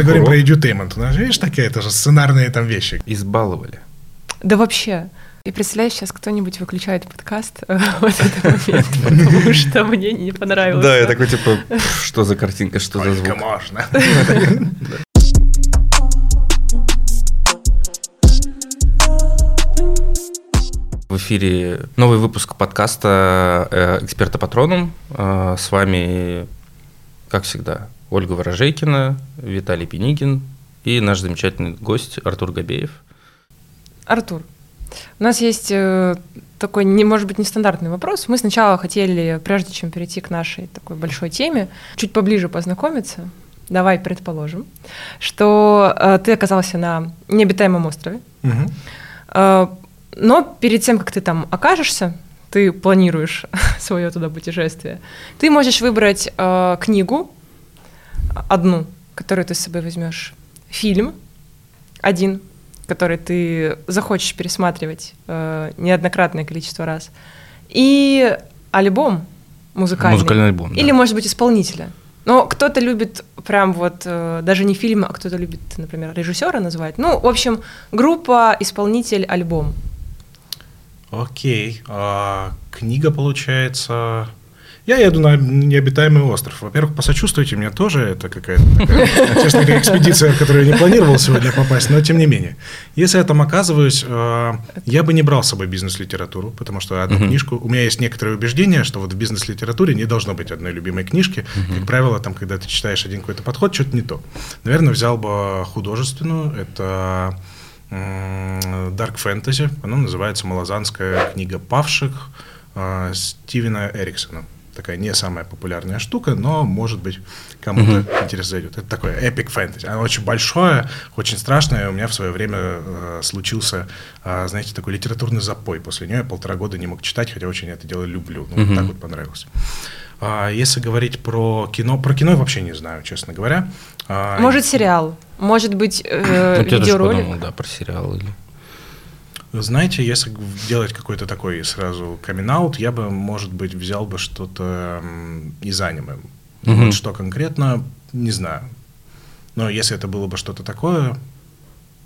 же говорим про edutainment. Ну, видишь, такие, это же сценарные там вещи. Избаловали. Да вообще. И представляешь, сейчас кто-нибудь выключает подкаст э, в этот момент, потому что мне не понравилось. Да, я такой, типа, что за картинка, что за звук? можно. В эфире новый выпуск подкаста э, «Эксперта Патроном». Э, с вами, как всегда, Ольга Ворожейкина, Виталий Пенигин и наш замечательный гость Артур Габеев. Артур, у нас есть э, такой, не, может быть, нестандартный вопрос. Мы сначала хотели, прежде чем перейти к нашей такой большой теме, чуть поближе познакомиться. Давай предположим, что э, ты оказался на необитаемом острове. Мгм. Э, но перед тем, как ты там окажешься, ты планируешь свое туда путешествие, ты можешь выбрать э, книгу одну, которую ты с собой возьмешь, фильм один, который ты захочешь пересматривать э, неоднократное количество раз, и альбом музыкальный. Музыкальный альбом, да. Или, может быть, исполнителя. Но кто-то любит прям вот э, даже не фильмы, а кто-то любит, например, режиссера называть. Ну, в общем, группа, исполнитель, альбом. Окей. А, книга, получается... Я еду на необитаемый остров. Во-первых, посочувствуйте мне тоже. Это какая-то такая, честно говоря, экспедиция, в которую я не планировал сегодня попасть, но тем не менее. Если я там оказываюсь, э, я бы не брал с собой бизнес-литературу, потому что одну книжку... У меня есть некоторые убеждения, что вот в бизнес-литературе не должно быть одной любимой книжки. Как правило, там, когда ты читаешь один какой-то подход, что-то не то. Наверное, взял бы художественную. Это Dark Fantasy. Она называется «Малозанская книга павших» э, Стивена Эриксона. Такая не самая популярная штука, но, может быть, кому-то интересно зайдет. Это такое эпик фэнтези. Оно очень большое, очень страшное. У меня в свое время э, случился, э, знаете, такой литературный запой. После нее я полтора года не мог читать, хотя очень это дело люблю. Ну, вот так вот понравилось. А если говорить про кино, про кино я вообще не знаю, честно говоря. А, Может, сериал, может быть, э, Вот я тоже видеоролик. подумал, да, про сериал или... Знаете, если делать какой-то такой сразу камин я бы, может быть, взял бы что-то из аниме. Мгм. Вот что конкретно, не знаю. Но если это было бы что-то такое,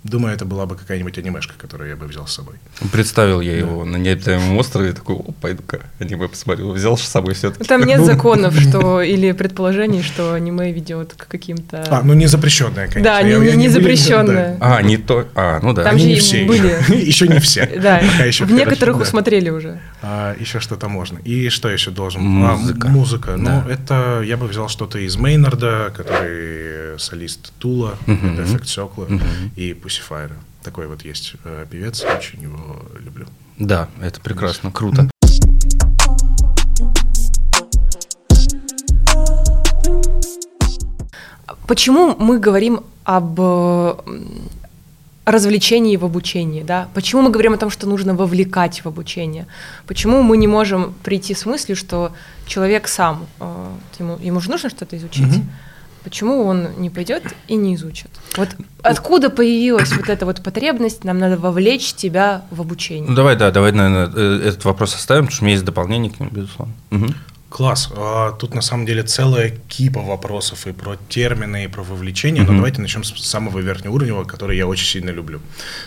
думаю, это была бы какая-нибудь анимешка, которую я бы взял с собой. Представил я его на необитаемом острове, такой, о, пойду-ка аниме посмотрю. Взял с собой все таки Там нет законов, что или предположений, что аниме ведет к каким-то. А, ну не запрещенная, конечно. Да, не- Я- я не были- запрещенная. А, не то... А, ну да. Там Они же не все. были. Еще не все. Да, Пока еще в некоторых да. усмотрели уже. А, еще что-то можно. И что еще должен? Музыка. А, музыка. Ну, Да. это я бы взял что-то из Мейнарда, который солист Тула, это Эффект Секла, Мгм. и Пусифайра. Такой вот есть э, певец, очень его люблю. Да, это прекрасно, круто. Почему мы говорим об э, развлечении в обучении, да? Почему мы говорим о том, что нужно вовлекать в обучение? Почему мы не можем прийти с мыслью, что человек сам, э, ему, ему же нужно что-то изучить? Мгм. Почему он не пойдет и не изучит? Вот откуда появилась вот эта вот потребность, нам надо вовлечь тебя в обучение? Ну давай, да, давай, наверное, э, этот вопрос оставим, потому что у меня есть дополнение к нему, безусловно. Мгм. Класс. А, Тут на самом деле целая кипа вопросов и про термины, и про вовлечение. Но Мгм. давайте начнем с самого верхнеуровневого, который я очень сильно люблю.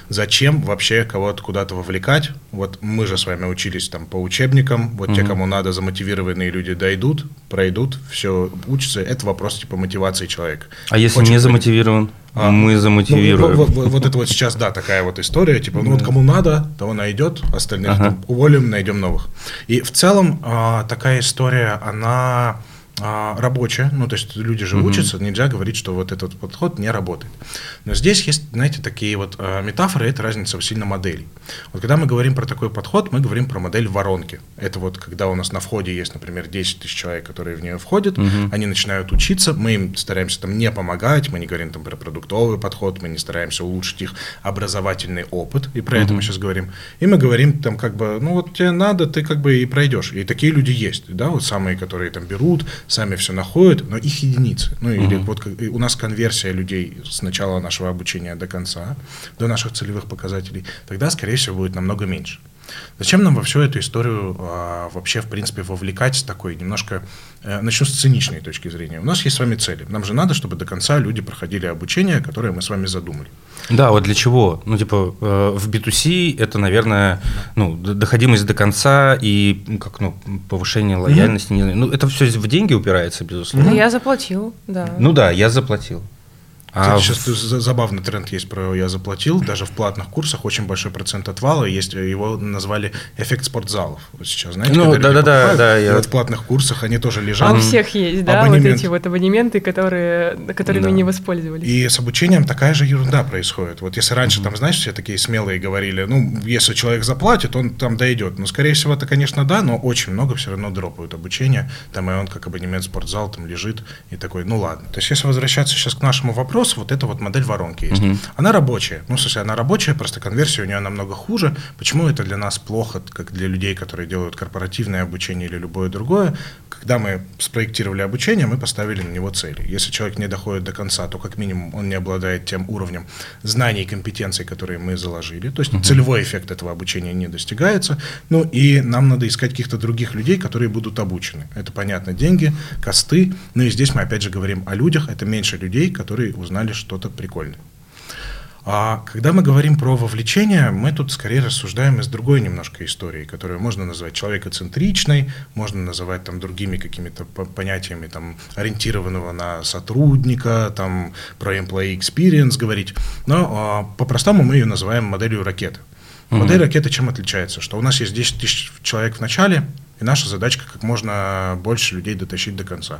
Зачем вообще кого-то куда-то вовлекать? Вот мы же с вами учились там по учебникам. Вот те, Мгм. кому надо, замотивированные люди дойдут, пройдут, все учатся. Это вопрос типа мотивации человека. А если Хочет не быть- замотивирован? А, Мы Ну, замотивируем. вот, вот- это вот сейчас, да, такая вот история, типа, ну вот кому надо, того найдет, остальных уволим, найдем новых. И в целом а, такая история, она а, рабочая, ну то есть люди же Мгм. учатся, нельзя говорить, что вот этот подход не работает. Но здесь есть, знаете, такие вот а, метафоры, это разница сильно моделей. Вот когда мы говорим про такой подход, мы говорим про модель воронки. Это вот когда у нас на входе есть, например, 10 тысяч человек, которые в нее входят, Мгм. они начинают учиться, мы им стараемся там не помогать, мы не говорим там про продуктовый подход, мы не стараемся улучшить их образовательный опыт, и про это мы сейчас говорим. И мы говорим там как бы, ну вот тебе надо, ты как бы и пройдешь. И такие люди есть, да, вот самые, которые там берут, сами все находят, но их единицы. Ну или вот как- и у нас конверсия людей с начала нашего обучения до конца, до наших целевых показателей, тогда, скорее всего, будет намного меньше. Зачем нам во всю эту историю а, вообще, в принципе, вовлекать с такой немножко, э, начну с циничной точки зрения. У нас есть с вами цели. Нам же надо, чтобы до конца люди проходили обучение, которое мы с вами задумали. Да, вот для чего? Ну, типа, э, в B2C это, наверное, ну, доходимость до конца и, ну, как, ну, повышение лояльности. Mm-hmm. Ну, это все в деньги упирается, безусловно. Ну, я заплатил, да. Ну да, я заплатил. А сейчас в... забавный тренд есть про «я заплатил». Даже в платных курсах очень большой процент отвала. Есть, его назвали эффект спортзалов. Вот сейчас, знаете, ну, да, да, да, да, я... в платных курсах они тоже лежат. А у всех есть, да, Абонемент. вот эти вот абонементы, которые, которыми да. не воспользовались. И с обучением такая же ерунда происходит. Вот если раньше, mm-hmm. там, знаешь, все такие смелые говорили, ну, если человек заплатит, он там дойдет. Ну, скорее всего, это, конечно, да, но очень много все равно дропают обучение. Там и он как абонемент в спортзал там лежит и такой, ну ладно. То есть, если возвращаться сейчас к нашему вопросу, вопросу вот эта вот модель воронки есть. Угу. Она рабочая. Ну, смысле, она рабочая, просто конверсия у нее намного хуже. Почему это для нас плохо, как для людей, которые делают корпоративное обучение или любое другое? Когда мы спроектировали обучение, мы поставили на него цели. Если человек не доходит до конца, то как минимум он не обладает тем уровнем знаний и компетенций, которые мы заложили. То есть угу. целевой эффект этого обучения не достигается. Ну и нам надо искать каких-то других людей, которые будут обучены. Это, понятно, деньги, косты. Ну и здесь мы опять же говорим о людях. Это меньше людей, которые узнали что-то прикольное. А когда мы говорим про вовлечение, мы тут скорее рассуждаем из другой немножко истории, которую можно назвать человекоцентричной, можно называть там другими какими-то понятиями, там, ориентированного на сотрудника, там, про employee experience говорить. Но а, по-простому мы ее называем моделью ракеты. Mm-hmm. Модель ракеты чем отличается? Что у нас есть 10 тысяч человек в начале, и наша задачка как можно больше людей дотащить до конца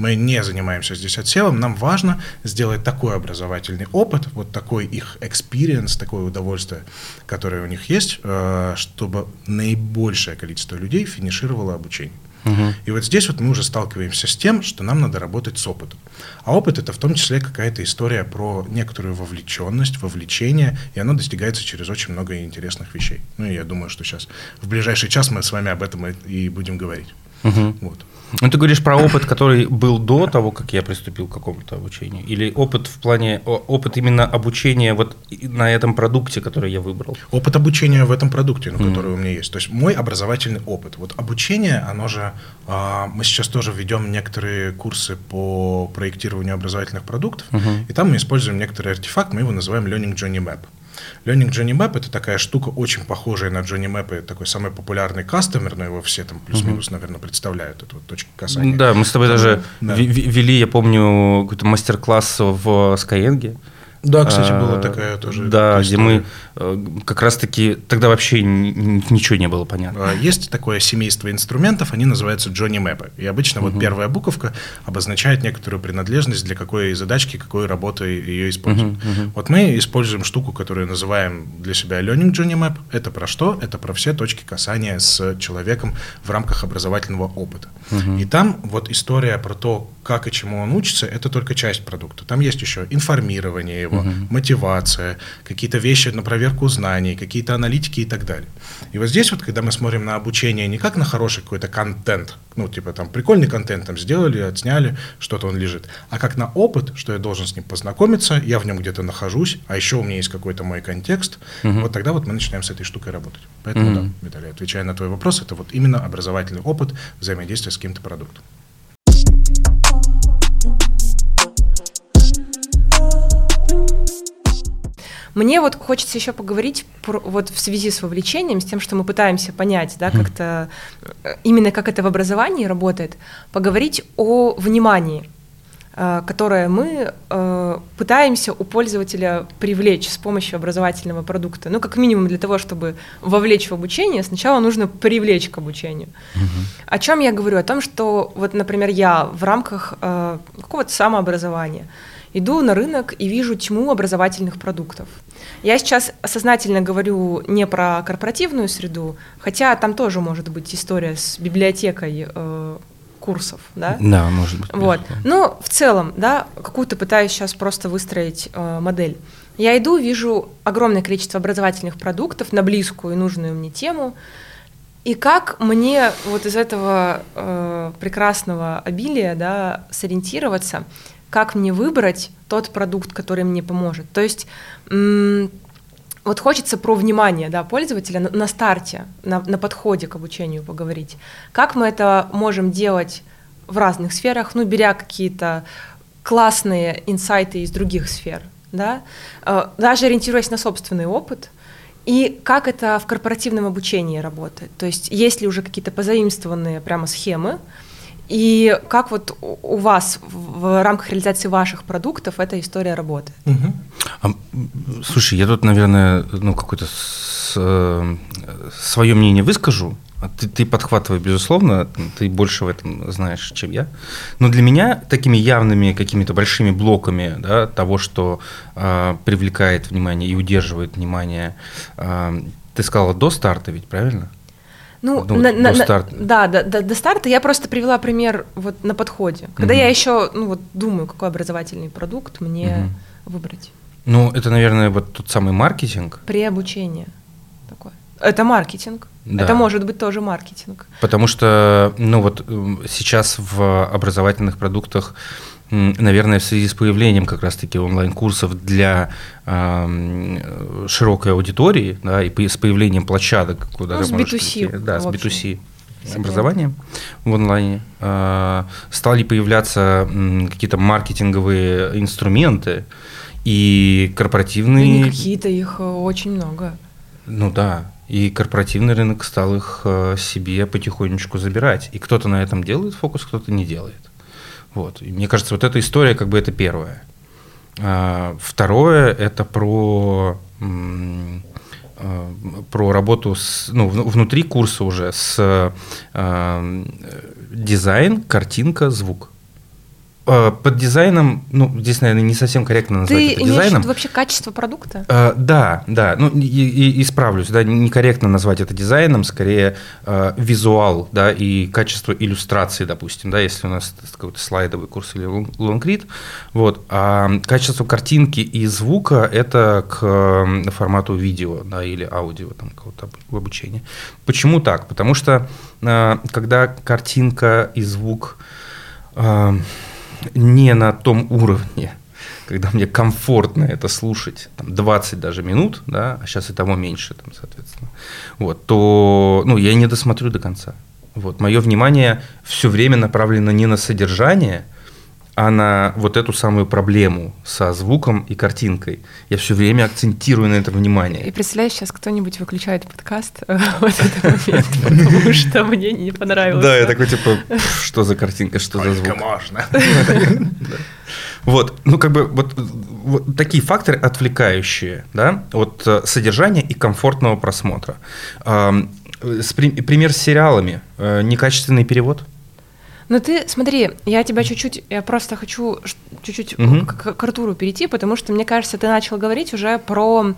мы не занимаемся здесь отсевом, нам важно сделать такой образовательный опыт, вот такой их experience, такое удовольствие, которое у них есть, э, чтобы наибольшее количество людей финишировало обучение. Угу. И вот здесь вот мы уже сталкиваемся с тем, что нам надо работать с опытом. А опыт это в том числе какая-то история про некоторую вовлеченность, вовлечение, и оно достигается через очень много интересных вещей. Ну и я думаю, что сейчас в ближайший час мы с вами об этом и будем говорить. Угу. Вот. Ну, ты говоришь про опыт, который был до того, как я приступил к какому-то обучению? Или опыт в плане, опыт именно обучения вот на этом продукте, который я выбрал? Опыт обучения в этом продукте, ну, mm. который у меня есть. То есть мой образовательный опыт. Вот обучение, оно же, а, мы сейчас тоже ведем некоторые курсы по проектированию образовательных продуктов, mm-hmm. и там мы используем некоторый артефакт, мы его называем Learning Journey Map. Learning Journey Map это такая штука, очень похожая на Journey Map, такой самый популярный кастомер, но его все там плюс-минус, uh-huh. наверное, представляют, эту вот точку касания. Да, мы с тобой даже да. вели, я помню, какой-то мастер-класс в Skyeng. Да, кстати, была а, такая тоже. Да, где мы э, как раз-таки тогда вообще ничего не было понятно. А, есть такое семейство инструментов, они называются Джонни Мэпы. И обычно угу. вот первая буковка обозначает некоторую принадлежность для какой задачки, какой работы ее используем. Угу, угу. Вот мы используем штуку, которую называем для себя Learning Journey Map. Это про что? Это про все точки касания с человеком в рамках образовательного опыта. Угу. И там вот история про то, как и чему он учится, это только часть продукта. Там есть еще информирование его, угу. мотивация, какие-то вещи на проверку знаний, какие-то аналитики и так далее. И вот здесь вот, когда мы смотрим на обучение не как на хороший какой-то контент, ну, типа там прикольный контент там сделали, отсняли, что-то он лежит, а как на опыт, что я должен с ним познакомиться, я в нем где-то нахожусь, а еще у меня есть какой-то мой контекст, угу. вот тогда вот мы начинаем с этой штукой работать. Поэтому, угу. да, Виталий, отвечая на твой вопрос, это вот именно образовательный опыт взаимодействия с каким-то продуктом. Мне вот хочется еще поговорить про, вот в связи с вовлечением, с тем, что мы пытаемся понять, да, как-то э, именно как это в образовании работает, поговорить о внимании, э, которое мы э, пытаемся у пользователя привлечь с помощью образовательного продукта. Ну, как минимум для того, чтобы вовлечь в обучение, сначала нужно привлечь к обучению. Угу. О чем я говорю? О том, что вот, например, я в рамках какого-то самообразования иду на рынок и вижу тьму образовательных продуктов. Я сейчас сознательно говорю не про корпоративную среду, хотя там тоже может быть история с библиотекой э, курсов, да? Да, может быть. Вот. Но в целом, да, какую-то пытаюсь сейчас просто выстроить э, модель. Я иду, вижу огромное количество образовательных продуктов на близкую и нужную мне тему, и как мне вот из этого э, прекрасного обилия, да, сориентироваться, как мне выбрать тот продукт, который мне поможет. То есть вот хочется про внимание да, пользователя на, на старте, на, на подходе к обучению поговорить. Как мы это можем делать в разных сферах, ну, беря какие-то классные инсайты из других сфер, да, э, даже ориентируясь на собственный опыт, и как это в корпоративном обучении работает. То есть есть ли уже какие-то позаимствованные прямо схемы, и как вот у вас в рамках реализации ваших продуктов эта история работает? Угу. А, слушай, я тут, наверное, ну какое-то э, свое мнение выскажу. А ты, ты подхватывай, безусловно, ты больше в этом знаешь, чем я. Но для меня такими явными какими-то большими блоками да, того, что э, привлекает внимание и удерживает внимание, э, ты сказала до старта ведь, правильно? Ну, ну на, до на, старта. Да, до, до, до старта я просто привела пример вот на подходе. Когда угу. я еще ну, вот, думаю, какой образовательный продукт мне угу. выбрать. Ну, это, наверное, вот тот самый маркетинг. При обучении такое. Это маркетинг. Да. Это может быть тоже маркетинг. Потому что, ну вот сейчас в образовательных продуктах наверное, в связи с появлением как раз-таки онлайн-курсов для э, широкой аудитории, да, и с появлением площадок, куда ну, с B2C, прийти, да, с B2C образованием в онлайне, э, стали появляться какие-то маркетинговые инструменты и корпоративные... И не какие-то их э, очень много. Ну да, и корпоративный рынок стал их э, себе потихонечку забирать. И кто-то на этом делает фокус, кто-то не делает. Вот. И мне кажется, вот эта история как бы это первое. А, второе – это про, а, про работу с, ну, внутри курса уже с а, дизайн, картинка, звук. Э, под дизайном, ну, здесь, наверное, не совсем корректно назвать Ты это дизайном. Ты вообще качество продукта? Uh, да, да. Ну, и, и, исправлюсь, да, некорректно назвать это дизайном, скорее uh, визуал, да, и качество иллюстрации, допустим, да, если у нас какой-то слайдовый курс или лонгрид, вот. А качество картинки и звука – это к формату видео, да, или аудио, там, какого-то обучения. Почему так? Потому что, uh, когда картинка и звук не на том уровне, когда мне комфортно это слушать, там, 20 даже минут, да, а сейчас и того меньше, там, соответственно, вот, то ну, я не досмотрю до конца. Вот, мое внимание все время направлено не на содержание, а на вот эту самую проблему со звуком и картинкой. Я все время акцентирую на это внимание. И представляешь, сейчас кто-нибудь выключает подкаст в этот момент, потому что мне не понравилось. Да, я такой типа, что за картинка, что за звук. можно. Вот, ну как бы вот, вот такие факторы отвлекающие, да, от э, содержания и комфортного просмотра. Пример с сериалами. Э, некачественный перевод – ну ты, смотри, я тебя чуть-чуть, я просто хочу чуть-чуть угу. к, к Артуру перейти, потому что, мне кажется, ты начал говорить уже про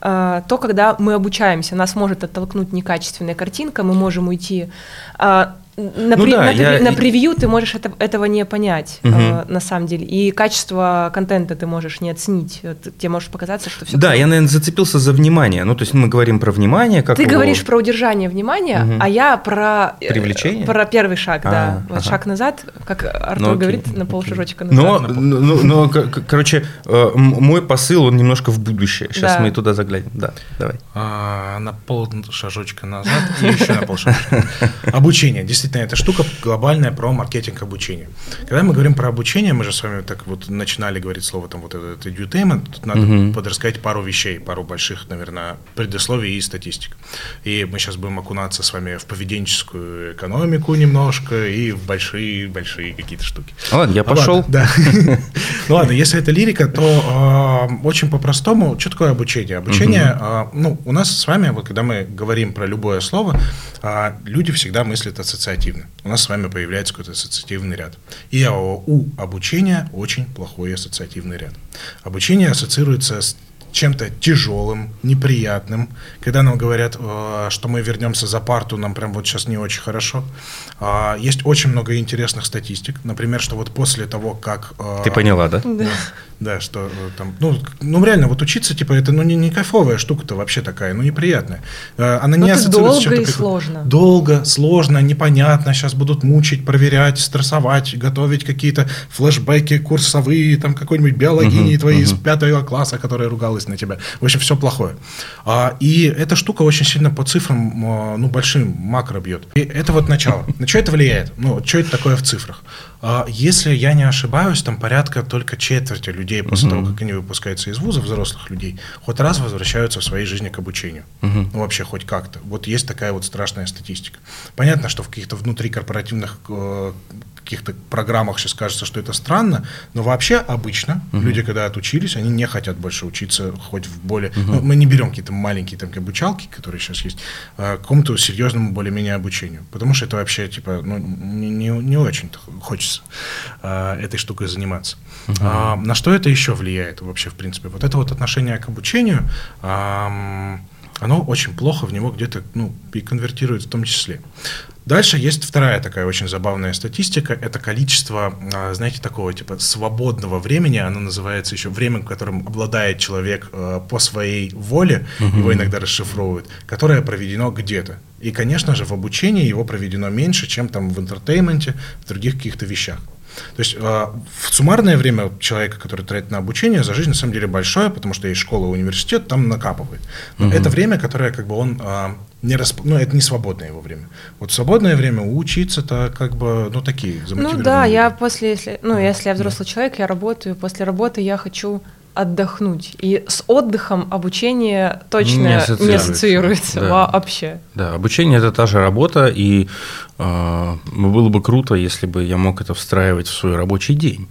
э, то, когда мы обучаемся, нас может оттолкнуть некачественная картинка, мы можем уйти. Э, на, ну, при, да, на, я... на превью ты можешь это, этого не понять, угу. э, на самом деле. И качество контента ты можешь не оценить. Тебе может показаться, что все. Да, я, наверное, зацепился за внимание. Ну, то есть мы говорим про внимание. Как ты его... говоришь про удержание внимания, угу. а я про. Э, Привлечение? Про первый шаг, а, да. Вот ага. шаг назад, как Артур ну, говорит, на полшажочка назад. Но, но, но, но короче, э, мой посыл, он немножко в будущее. Сейчас да. мы туда заглянем. Да, давай. А, на полшажочка назад и еще на полшажочка. Обучение. Действительно действительно эта штука глобальная про маркетинг обучения. Когда мы говорим про обучение, мы же с вами так вот начинали говорить слово там вот этот edutainment, тут надо угу. подрассказать пару вещей, пару больших, наверное, предусловий и статистик. И мы сейчас будем окунаться с вами в поведенческую экономику немножко и в большие-большие какие-то штуки. Ладно, я пошел. да. Ну ладно, если это лирика, то а, очень по-простому, что такое обучение? Обучение, а, ну, у нас с вами, вот когда мы говорим про любое слово, а, люди всегда мыслят ассоциативно ассоциативно. У нас с вами появляется какой-то ассоциативный ряд. И у обучения очень плохой ассоциативный ряд. Обучение ассоциируется с чем-то тяжелым, неприятным. Когда нам говорят, э, что мы вернемся за парту, нам прям вот сейчас не очень хорошо. А, есть очень много интересных статистик. Например, что вот после того, как... Э, Ты поняла, да? Да. Да, что э, там, ну, ну реально, вот учиться, типа, это ну не, не кайфовая штука-то вообще такая, ну неприятная. Она Но не ассоциируется с чем-то. Долго и сложно. Долго, сложно, непонятно, сейчас будут мучить, проверять, стрессовать, готовить какие-то флешбеки курсовые, там какой-нибудь биологини uh-huh, твоей uh-huh. из пятого класса, которая ругалась на тебя. В общем, все плохое. А, и эта штука очень сильно по цифрам, а, ну, большим макро бьет. И это вот начало. На что это влияет? Ну, что это такое в цифрах? А, если я не ошибаюсь, там порядка только четверти людей после того, как они выпускаются из вуза, взрослых людей, хоть раз возвращаются в своей жизни к обучению. Ну, вообще хоть как-то. Вот есть такая вот страшная статистика. Понятно, что в каких-то внутрикорпоративных э, каких-то программах сейчас кажется, что это странно, но вообще обычно uh-huh. люди, когда отучились, они не хотят больше учиться хоть в более... Uh-huh. Ну, мы не берем какие-то маленькие там обучалки, которые сейчас есть, а, к какому-то серьезному более-менее обучению, потому что это вообще типа ну, не, не, не очень хочется а, этой штукой заниматься. Uh-huh. А, на что это еще влияет вообще в принципе? Вот это вот отношение к обучению, а, оно очень плохо в него где-то ну, и конвертирует в том числе. Дальше есть вторая такая очень забавная статистика. Это количество, а, знаете, такого типа свободного времени. Оно называется еще время, которым обладает человек э, по своей воле. Угу. Его иногда расшифровывают. Которое проведено где-то. И, конечно же, в обучении его проведено меньше, чем там в entertainment'е, в других каких-то вещах. То есть э, суммарное время человека, который тратит на обучение, за жизнь на самом деле большое, потому что есть школа, университет, там накапывает. Но угу. это время, которое как бы он э, не расп... ну, это не свободное его время. Вот свободное время учиться-то как бы, ну, такие Ну да, люди. я после, если, ну, если я взрослый да. человек, я работаю, после работы я хочу отдохнуть. И с отдыхом обучение точно не ассоциируется, не ассоциируется да. вообще. Да, обучение это та же работа, и э, было бы круто, если бы я мог это встраивать в свой рабочий день.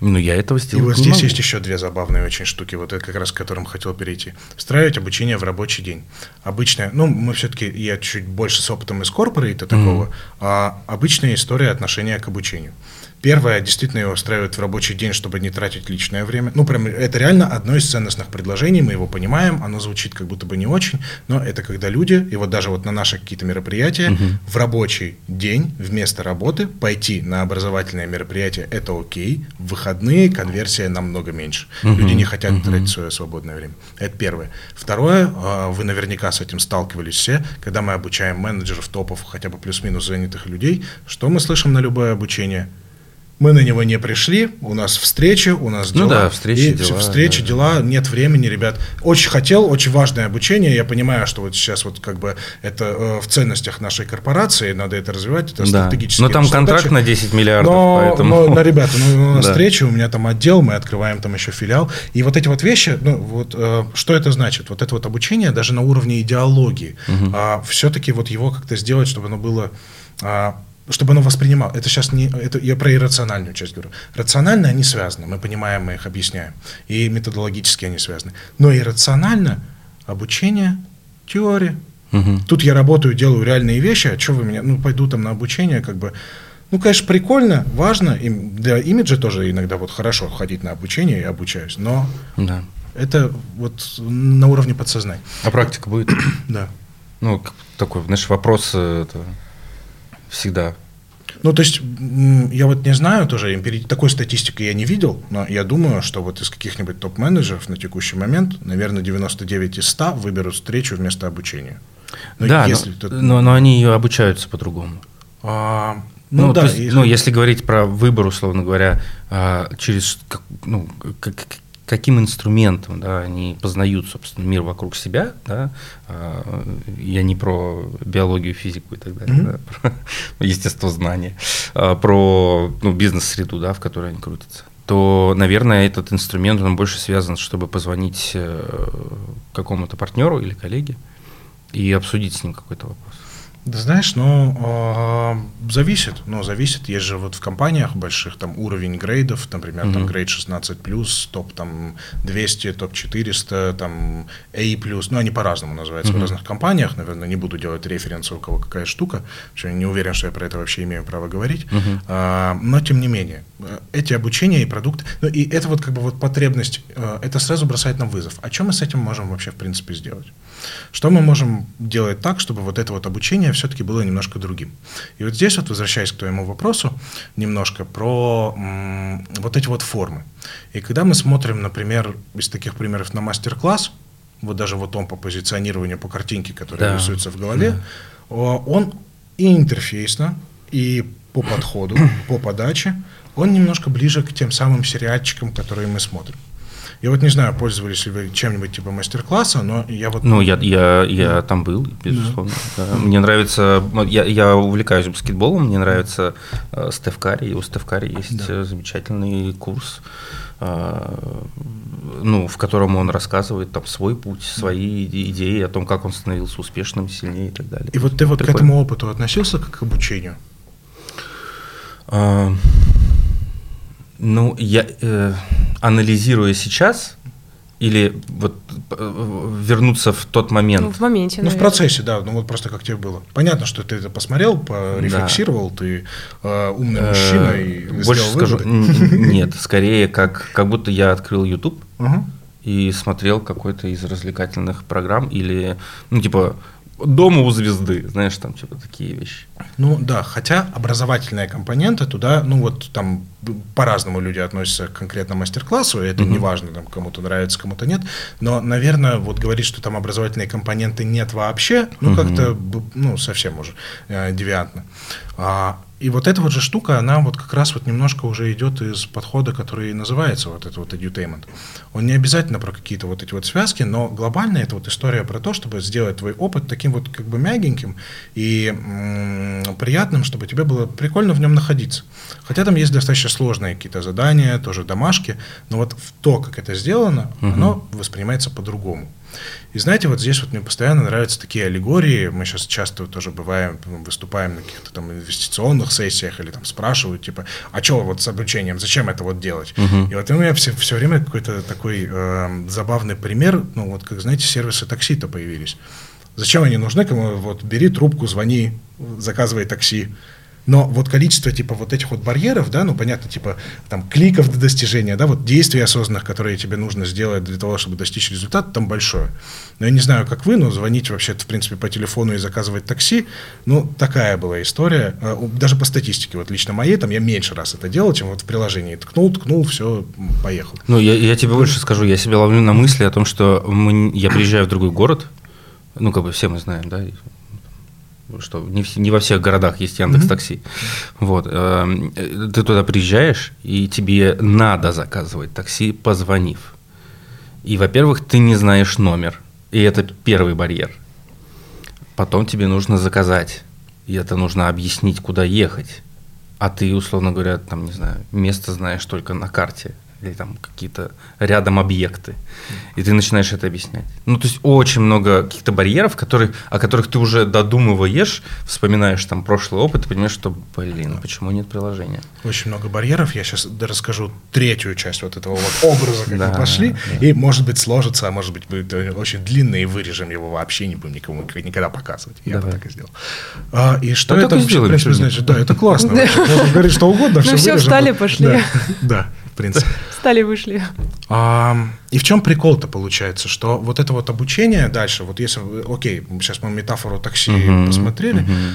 Ну, я этого сделать И вот здесь могу. есть еще две забавные очень штуки, вот это как раз к которым хотел перейти. Встраивать обучение в рабочий день. Обычная, ну, мы все-таки, я чуть больше с опытом из корпорейта такого, mm-hmm. а обычная история отношения к обучению. Первое, действительно его устраивает в рабочий день, чтобы не тратить личное время. Ну, прям это реально одно из ценностных предложений, мы его понимаем, оно звучит как будто бы не очень, но это когда люди, и вот даже вот на наши какие-то мероприятия, угу. в рабочий день вместо работы пойти на образовательное мероприятие, это окей, в выходные конверсия намного меньше. Угу. Люди не хотят угу. тратить свое свободное время. Это первое. Второе, а, вы наверняка с этим сталкивались все, когда мы обучаем менеджеров, топов, хотя бы плюс-минус занятых людей, что мы слышим на любое обучение – мы на него не пришли, у нас встреча, у нас ну дела. Ну да, встречи, и дела. Встречи, да, дела, нет времени, ребят. Очень хотел, очень важное обучение. Я понимаю, что вот сейчас вот как бы это э, в ценностях нашей корпорации, надо это развивать, это да. стратегически. Но там контракт задачи. на 10 миллиардов, но, поэтому... Но, но, ребята, ну, у нас да. встреча, у меня там отдел, мы открываем там еще филиал. И вот эти вот вещи, ну вот, э, что это значит? Вот это вот обучение даже на уровне идеологии, угу. а, все-таки вот его как-то сделать, чтобы оно было а, чтобы оно воспринимало. Это сейчас не, это я про иррациональную часть говорю. Рационально они связаны, мы понимаем, мы их объясняем, и методологически они связаны. Но иррационально обучение, теория. Угу. Тут я работаю, делаю реальные вещи, а что вы меня, ну пойду там на обучение, как бы, ну, конечно, прикольно, важно, и для имиджа тоже иногда вот хорошо ходить на обучение и обучаюсь, но да. это вот на уровне подсознания. А практика будет? да. Ну, такой, знаешь, вопрос э, это всегда. Ну, то есть, я вот не знаю тоже, такой статистики я не видел, но я думаю, что вот из каких-нибудь топ-менеджеров на текущий момент, наверное, 99 из 100 выберут встречу вместо обучения. Но да, если но, ты... но, но они обучаются по-другому. А, ну, ну, да, есть, ну, если говорить про выбор, условно говоря, а, через ну, каким инструментом да, они познают, собственно, мир вокруг себя, да, а, я не про биологию, физику и так далее, mm-hmm. да, про естествознание, а про ну, бизнес-среду, да, в которой они крутятся, то, наверное, этот инструмент, он больше связан, чтобы позвонить э, какому-то партнеру или коллеге и обсудить с ним какой-то вопрос. Да знаешь, ну, э, зависит, ну, зависит, есть же вот в компаниях больших там уровень грейдов, например, mm-hmm. там грейд 16+, топ там 200, топ 400, там A+, ну, они по-разному называются mm-hmm. в разных компаниях, наверное, не буду делать референсы, у кого какая штука, что не уверен, что я про это вообще имею право говорить, mm-hmm. э, но тем не менее, эти обучения и продукты, ну, и это вот как бы вот потребность, э, это сразу бросает нам вызов. А что мы с этим можем вообще в принципе сделать? Что мы можем делать так, чтобы вот это вот обучение все-таки было немножко другим? И вот здесь вот, возвращаясь к твоему вопросу, немножко про м, вот эти вот формы. И когда мы смотрим, например, из таких примеров на мастер-класс, вот даже вот он по позиционированию, по картинке, которая да. рисуется в голове, да. он и интерфейсно, и по подходу, по подаче, он немножко ближе к тем самым сериальчикам, которые мы смотрим. Я вот не знаю, пользовались ли вы чем-нибудь типа мастер-класса, но я вот... Ну, я, я, я там был, безусловно. Да. Да. Мне нравится... Я, я увлекаюсь баскетболом, мне нравится э, Стеф Карри. У Стеф Карри есть да. замечательный курс, э, ну, в котором он рассказывает там свой путь, свои идеи о том, как он становился успешным, сильнее и так далее. И вот ты вот Прикольно. к этому опыту относился как к обучению? А, ну, я э, анализируя сейчас, или вот э, вернуться в тот момент? Ну, в моменте, наверное. Ну, в процессе, да. Ну, вот просто как тебе было. Понятно, что ты это посмотрел, порефлексировал, да. ты э, умный э, мужчина и Больше скажу, нет, скорее как, как будто я открыл YouTube и смотрел какой-то из развлекательных программ или, ну, типа, дома у звезды, знаешь, там типа такие вещи. Ну да, хотя образовательная компонента туда, ну вот там по-разному люди относятся к конкретно мастер-классу, это угу. не важно, там кому-то нравится, кому-то нет, но, наверное, вот говорить, что там образовательной компоненты нет вообще, ну угу. как-то, ну совсем уже э, девиантно. А, и вот эта вот же штука, она вот как раз вот немножко уже идет из подхода, который называется вот это вот edutainment. Он не обязательно про какие-то вот эти вот связки, но глобально это вот история про то, чтобы сделать твой опыт таким вот как бы мягеньким и м- приятным, чтобы тебе было прикольно в нем находиться. Хотя там есть достаточно сложные какие-то задания, тоже домашки, но вот то, как это сделано, угу. оно воспринимается по-другому. И знаете, вот здесь вот мне постоянно нравятся такие аллегории. Мы сейчас часто тоже бываем, выступаем на каких-то там инвестиционных сессиях или там спрашивают, типа, а что вот с обучением, зачем это вот делать? Uh-huh. И вот у меня все, все время какой-то такой э, забавный пример, ну вот как, знаете, сервисы такси-то появились. Зачем они нужны? Кому вот бери трубку, звони, заказывай такси. Но вот количество типа вот этих вот барьеров, да, ну понятно, типа там кликов до достижения, да, вот действий осознанных, которые тебе нужно сделать для того, чтобы достичь результата, там большое. Но я не знаю, как вы, но звонить вообще в принципе по телефону и заказывать такси, ну такая была история. А, даже по статистике, вот лично моей, там я меньше раз это делал, чем вот в приложении. Ткнул, ткнул, все, поехал. Ну я, я тебе больше скажу, я себя ловлю на мысли о том, что мы, я приезжаю в другой город, ну как бы все мы знаем, да, что не, в, не во всех городах есть Яндекс Такси. Mm-hmm. Вот, эм, э, ты туда приезжаешь, и тебе надо заказывать такси, позвонив. И, во-первых, ты не знаешь номер, и это первый барьер. Потом тебе нужно заказать, и это нужно объяснить, куда ехать. А ты, условно говоря, там, не знаю, место знаешь только на карте или там какие-то рядом объекты. И ты начинаешь это объяснять. Ну, то есть очень много каких-то барьеров, которые, о которых ты уже додумываешь, вспоминаешь там прошлый опыт и понимаешь, что, блин, почему нет приложения? Очень много барьеров. Я сейчас расскажу третью часть вот этого вот образа, как мы пошли. И, может быть, сложится, а может быть, будет очень длинный, и вырежем его вообще, не будем никому никогда показывать. Я бы так и сделал. А, и что это, вообще, в принципе, значит? Да, это классно. Можно говорить что угодно, все Ну все, встали, пошли. Да, принципе. Стали вышли. А, и в чем прикол-то получается, что вот это вот обучение дальше, вот если, окей, сейчас мы метафору такси uh-huh, посмотрели, uh-huh.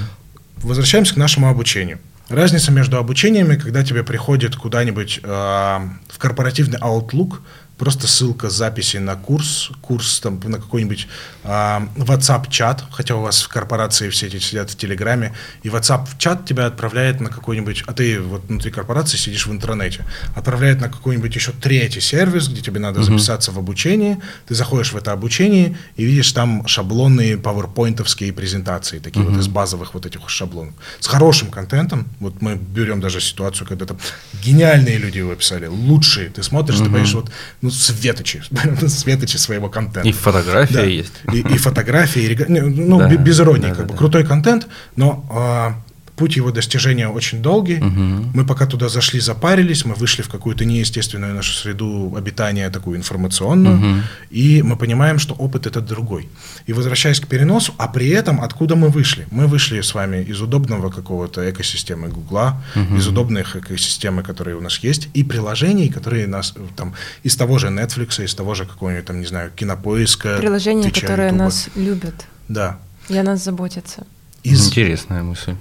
возвращаемся к нашему обучению. Разница между обучениями, когда тебе приходит куда-нибудь э, в корпоративный Outlook просто ссылка с записи на курс, курс там на какой-нибудь э, WhatsApp-чат, хотя у вас в корпорации все эти сидят в Телеграме, и WhatsApp-чат тебя отправляет на какой-нибудь, а ты вот внутри корпорации сидишь в интернете, отправляет на какой-нибудь еще третий сервис, где тебе надо uh-huh. записаться в обучение, ты заходишь в это обучение и видишь там шаблонные пауэрпоинтовские презентации, такие uh-huh. вот из базовых вот этих шаблонов, с хорошим контентом, вот мы берем даже ситуацию, когда там гениальные люди его писали, лучшие, ты смотришь, uh-huh. ты понимаешь, вот ну, светочи, светочи своего контента. И фотография да. есть. И, и фотографии, и, ну, да, без иронии, да, как да, бы, да. крутой контент, но а, Путь его достижения очень долгий. Угу. Мы пока туда зашли, запарились, мы вышли в какую-то неестественную нашу среду обитания, такую информационную, угу. и мы понимаем, что опыт этот другой. И возвращаясь к переносу, а при этом откуда мы вышли? Мы вышли с вами из удобного какого-то экосистемы Гугла, угу. из удобных экосистемы, которые у нас есть, и приложений, которые нас там из того же Netflix, из того же какого-нибудь там, не знаю, кинопоиска. Приложения, Твича, которые YouTube. нас любят. Да. И о нас заботятся. Из... Интересная мысль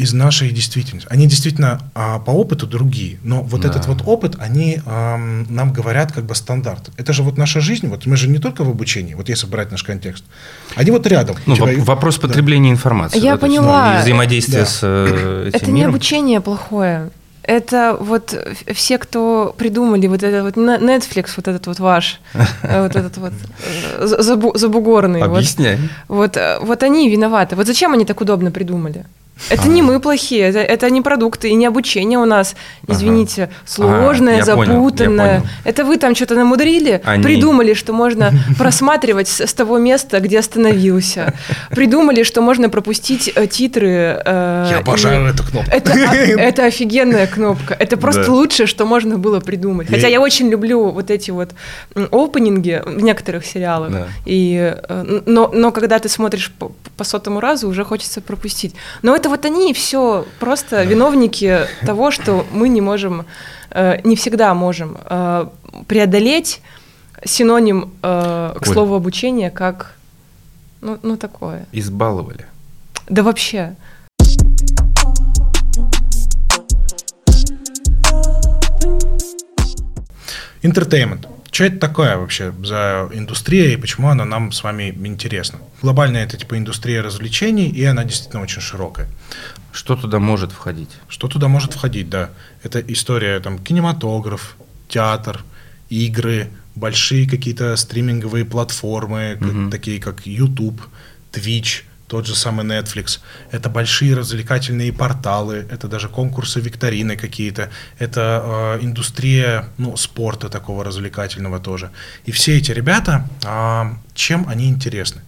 из нашей действительности. Они действительно а, по опыту другие, но вот да. этот вот опыт, они а, нам говорят как бы стандарт. Это же вот наша жизнь, вот мы же не только в обучении, вот если брать наш контекст, они вот рядом. Ну, Человек... Вопрос потребления да. информации. Я да, поняла. Есть, ну, взаимодействие да. с э, этим Это миром. не обучение плохое. это вот все, кто придумали вот этот вот Netflix, вот этот вот ваш, э, вот этот вот э, забугорный. Объясняй. Вот, вот они виноваты. Вот зачем они так удобно придумали? Это не мы плохие, это, это не продукты и не обучение у нас, извините, ага. сложное, а, запутанное. Понял, это вы там что-то намудрили, Они... придумали, что можно просматривать с, того места, где остановился. Придумали, что можно пропустить э, титры. Э, Я обожаю эту кнопку. Это, это офигенная кнопка. Это просто лучшее, что можно было придумать. Хотя я... очень люблю вот эти вот опенинги в некоторых сериалах. И, э, но, но когда ты смотришь по сотому разу, уже хочется пропустить. Но это вот они все просто виновники того, что мы не можем, э, не всегда можем э, преодолеть синоним э, к слову обучение как, ну, ну такое. Избаловали. Да вообще. Entertainment. Что это такое вообще за индустрия и почему она нам с вами интересна? Глобальная это типа индустрия развлечений, и она действительно очень широкая. Что туда может входить? Что туда может входить, да. Это история там кинематограф, театр, игры, большие какие-то стриминговые платформы, угу. такие как YouTube, Twitch, тот же самый Netflix, это большие развлекательные порталы, это даже конкурсы, викторины какие-то, это э, индустрия ну, спорта такого развлекательного тоже. И все эти ребята, э, чем они интересны?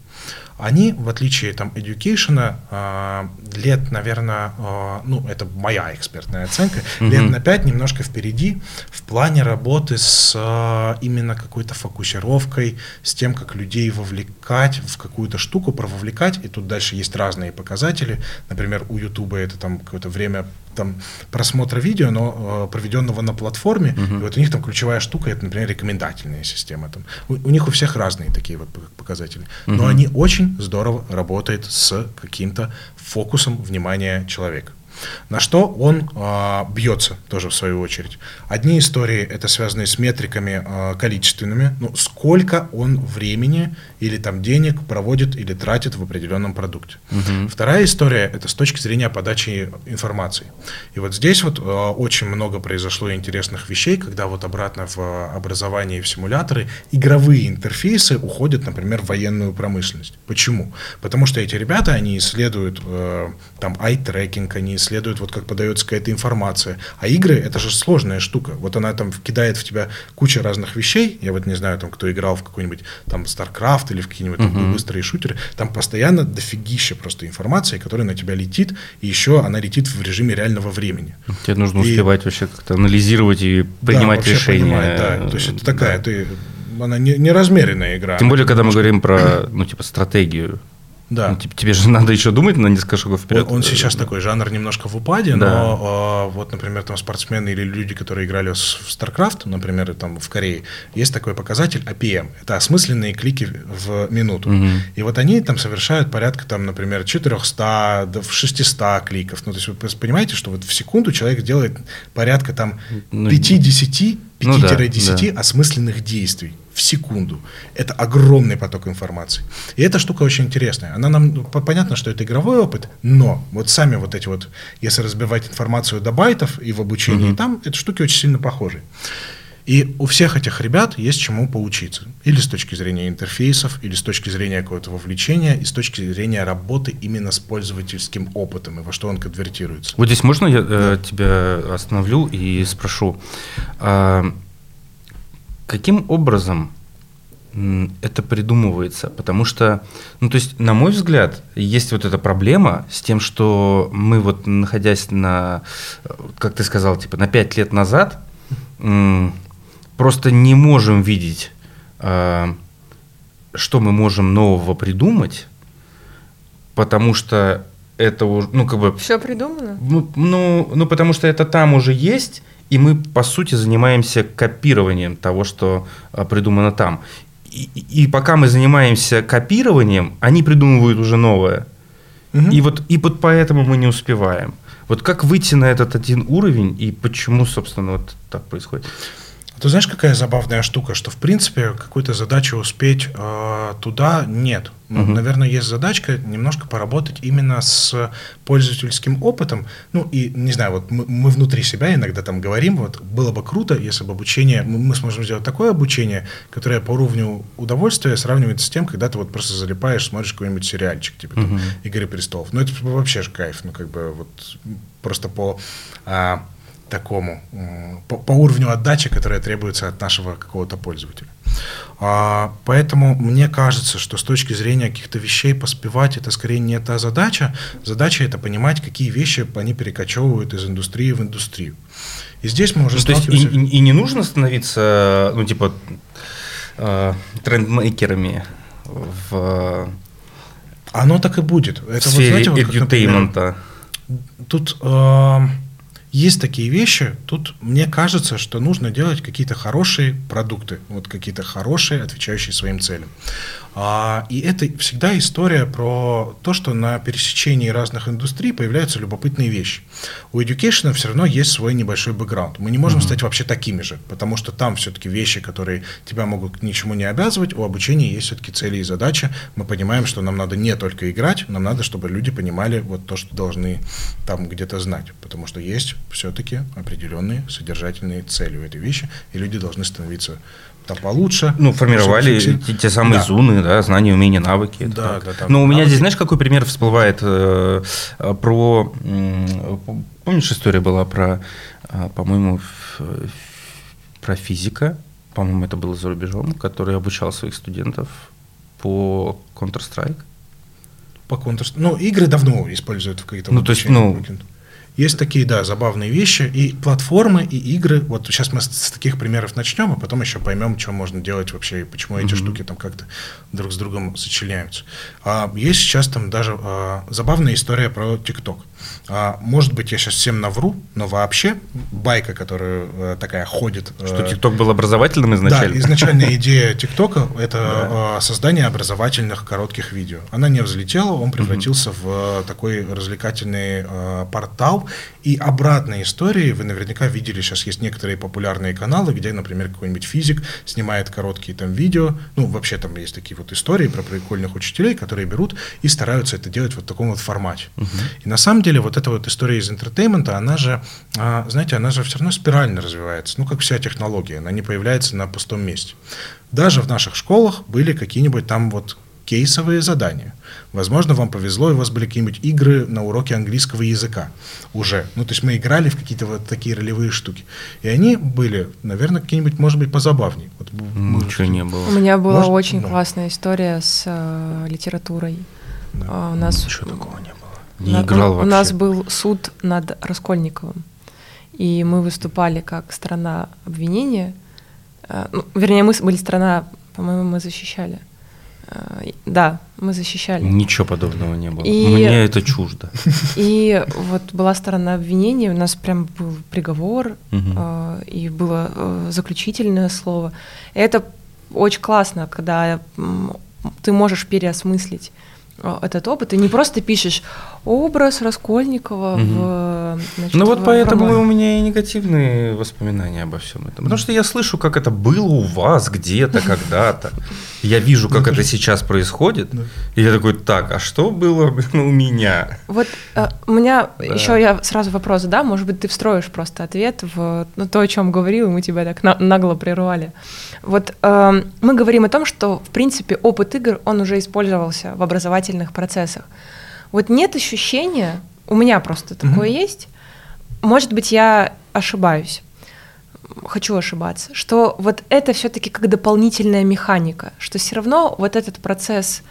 Они, в отличие там education, а, лет, наверное, а, ну, это моя экспертная оценка, mm-hmm. лет на пять немножко впереди в плане работы с а, именно какой-то фокусировкой, с тем, как людей вовлекать в какую-то штуку, прововлекать, и тут дальше есть разные показатели, например, у YouTube это там какое-то время там просмотра видео, но э, проведенного на платформе, uh-huh. и вот у них там ключевая штука, это, например, рекомендательная система. Там. У, у них у всех разные такие вот показатели, uh-huh. но они очень здорово работают с каким-то фокусом внимания человека. На что он э, бьется тоже в свою очередь. Одни истории это связаны с метриками э, количественными, ну сколько он времени или там денег проводит или тратит в определенном продукте. Угу. Вторая история это с точки зрения подачи информации. И вот здесь вот э, очень много произошло интересных вещей, когда вот обратно в образование и в симуляторы игровые интерфейсы уходят, например, в военную промышленность. Почему? Потому что эти ребята, они исследуют э, там ай-трекинг, они исследуют вот как подается какая-то информация. А игры это же сложная штука. Вот она там кидает в тебя кучу разных вещей. Я вот не знаю, там кто играл в какой-нибудь там StarCraft или в какие-нибудь uh-huh. там, быстрые шутеры. Там постоянно дофигища просто информации, которая на тебя летит, и еще она летит в режиме реального времени. Тебе нужно и... успевать вообще как-то анализировать и принимать да, решения. Да. То есть это такая, да. ты она не, неразмеренная игра. Тем более, когда мы говорим про, ну, типа, стратегию. Да. Ну, типа, тебе же надо еще думать на несколько шагов вперед. Он, он сейчас такой жанр немножко в упаде, да. но э, вот, например, там спортсмены или люди, которые играли в StarCraft, например, там в Корее, есть такой показатель APM. Это осмысленные клики в минуту. Угу. И вот они там совершают порядка, там, например, 400 до 600 кликов. Ну, то есть вы понимаете, что вот в секунду человек делает порядка там 5-10 ну, 5-10 ну, да, да. осмысленных действий в секунду. Это огромный поток информации. И эта штука очень интересная. Она нам ну, понятно, что это игровой опыт, но вот сами вот эти вот, если разбивать информацию до байтов и в обучении угу. там, эти штуки очень сильно похожи. И у всех этих ребят есть чему поучиться. Или с точки зрения интерфейсов, или с точки зрения какого-то вовлечения, и с точки зрения работы именно с пользовательским опытом, и во что он конвертируется. Вот здесь можно я э, тебя остановлю и спрошу. А, каким образом это придумывается, потому что, ну то есть, на мой взгляд, есть вот эта проблема с тем, что мы вот находясь на, как ты сказал, типа на пять лет назад, просто не можем видеть, а, что мы можем нового придумать, потому что это уже, ну как бы... Все придумано? Ну, ну, ну, потому что это там уже есть, и мы, по сути, занимаемся копированием того, что а, придумано там. И, и пока мы занимаемся копированием, они придумывают уже новое. Угу. И вот и вот поэтому мы не успеваем. Вот как выйти на этот один уровень и почему, собственно, вот так происходит? Ты знаешь, какая забавная штука, что в принципе какой-то задачи успеть э, туда нет. Ну, Мгм. Наверное, есть задачка немножко поработать именно с пользовательским опытом. Ну и не знаю, вот мы, мы внутри себя иногда там говорим, вот было бы круто, если бы обучение, мы, мы сможем сделать такое обучение, которое по уровню удовольствия сравнивается с тем, когда ты вот просто залипаешь, смотришь какой-нибудь сериальчик, типа там Мгм. Игры престолов. Ну это вообще же кайф, ну как бы вот просто по а, такому, по, по уровню отдачи, которая требуется от нашего какого-то пользователя. А, поэтому мне кажется, что с точки зрения каких-то вещей поспевать это скорее не та задача. Задача это понимать, какие вещи они перекочевывают из индустрии в индустрию. И здесь мы уже Ну, то есть и, сталкиваемся- и- и не нужно становиться, ну, типа, э, трендмейкерами в Оно так и будет. Это вот, сфере знаете, вот как, например. Тут э, есть такие вещи, тут мне кажется, что нужно делать какие-то хорошие продукты, вот какие-то хорошие, отвечающие своим целям. А, и это всегда история про то, что на пересечении разных индустрий появляются любопытные вещи. У education все равно есть свой небольшой бэкграунд. Мы не можем стать вообще такими же, потому что там все-таки вещи, которые тебя могут к ничему не обязывать, у обучения есть все-таки цели и задачи. Мы понимаем, что нам надо не только играть, нам надо, чтобы люди понимали вот то, что должны там где-то знать, потому что есть все-таки определенные содержательные цели у этой вещи, и люди должны становиться там получше. Ну, формировали Фикси- те, те самые Да. зуны, да, знания, умения, навыки. Да, так. да, да. Но у меня Навыки. здесь, знаешь, какой пример всплывает э, э, про... м, Помнишь, история была про, э, по-моему, про физика, по-моему, это было за рубежом, который обучал своих студентов по Counter-Strike. По Counter- Ну, игры давно используют в какие-то Ну, то есть, ну-. Есть такие, да, забавные вещи. И платформы, и игры. Вот сейчас мы с таких примеров начнем, а потом еще поймем, что можно делать вообще, и почему эти Мгм. штуки там как-то друг с другом сочленяются. А, есть сейчас там даже а, забавная история про ТикТок. А, может быть, я сейчас всем навру, но вообще байка, которая э, такая ходит... Что э, ТикТок был образовательным изначально? да, изначальная идея ТикТока – это э, создание образовательных коротких видео. Она не взлетела, он превратился в такой развлекательный э, И обратной истории вы наверняка видели, сейчас есть некоторые популярные каналы, где, например, какой-нибудь физик снимает короткие там видео. Ну, вообще там есть такие вот истории про прикольных учителей, которые берут и стараются это делать вот в таком вот формате. И на самом деле вот эта вот история из entertainment'а, она же, а, знаете, она же все равно спирально развивается. Ну, как вся технология, она не появляется на пустом месте. Даже в наших школах были какие-нибудь там вот кейсовые задания. Возможно, вам повезло, и у вас были какие-нибудь игры на уроке английского языка уже. Ну, то есть мы играли в какие-то вот такие ролевые штуки. И они были, наверное, какие-нибудь, может быть, позабавнее. Вот Ничего не было. У меня была Может, очень да. классная история с э, литературой. Да. А, у нас Ничего такого не было. у Не на- играл у вообще. нас был суд над Раскольниковым, и мы выступали как страна обвинения. Э, ну, вернее, мы были страна, по-моему, мы защищали. Э, Да, мы защищали. Ничего подобного не было. И- Мне это чуждо. И вот была сторона обвинения, у нас прям был приговор, э, и было э, заключительное слово. Это очень классно, когда ты можешь переосмыслить этот опыт, и не просто пишешь образ Раскольникова Мгм. в значит, Ну вот в поэтому романе». у меня и негативные воспоминания обо всем этом. Потому что я слышу, как это было у вас где-то, когда-то. Я вижу, как это сейчас происходит. Да. И я такой, так, а что было у меня? Вот э, у меня Да. еще я сразу вопрос задам, может быть, ты встроишь просто ответ в ну, то, о чем говорил, и мы тебя так на- нагло прервали. Вот эм, мы говорим о том, что, в принципе, опыт игр, он уже использовался в образовательных процессах. Вот нет ощущения, у меня просто такое Мгм. есть, может быть, я ошибаюсь, хочу ошибаться, что вот это все-таки как дополнительная механика, что все равно вот этот процесс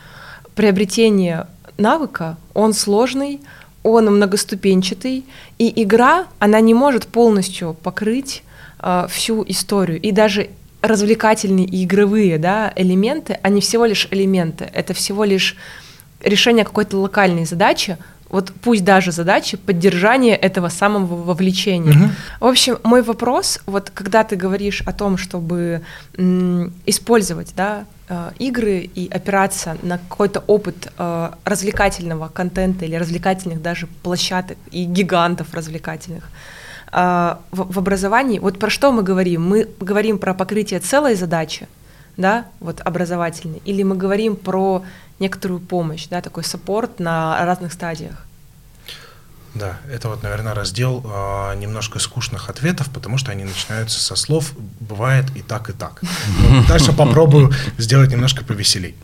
приобретения навыка, он сложный, он многоступенчатый, и игра, она не может полностью покрыть э, всю историю. И даже развлекательные и игровые да, элементы, они всего лишь элементы, это всего лишь решение какой-то локальной задачи, вот пусть даже задачи поддержания этого самого вовлечения. Мгм. В общем, мой вопрос, вот когда ты говоришь о том, чтобы м, использовать да, э, игры и опираться на какой-то опыт э, развлекательного контента или развлекательных даже площадок и гигантов развлекательных, а, в, в образовании, вот про что мы говорим? Мы говорим про покрытие целой задачи, да, вот образовательной, или мы говорим про некоторую помощь, да, такой саппорт на разных стадиях? Да, это вот, наверное, раздел э, немножко скучных ответов, потому что они начинаются со слов «бывает и так, и так». Дальше попробую сделать немножко повеселей.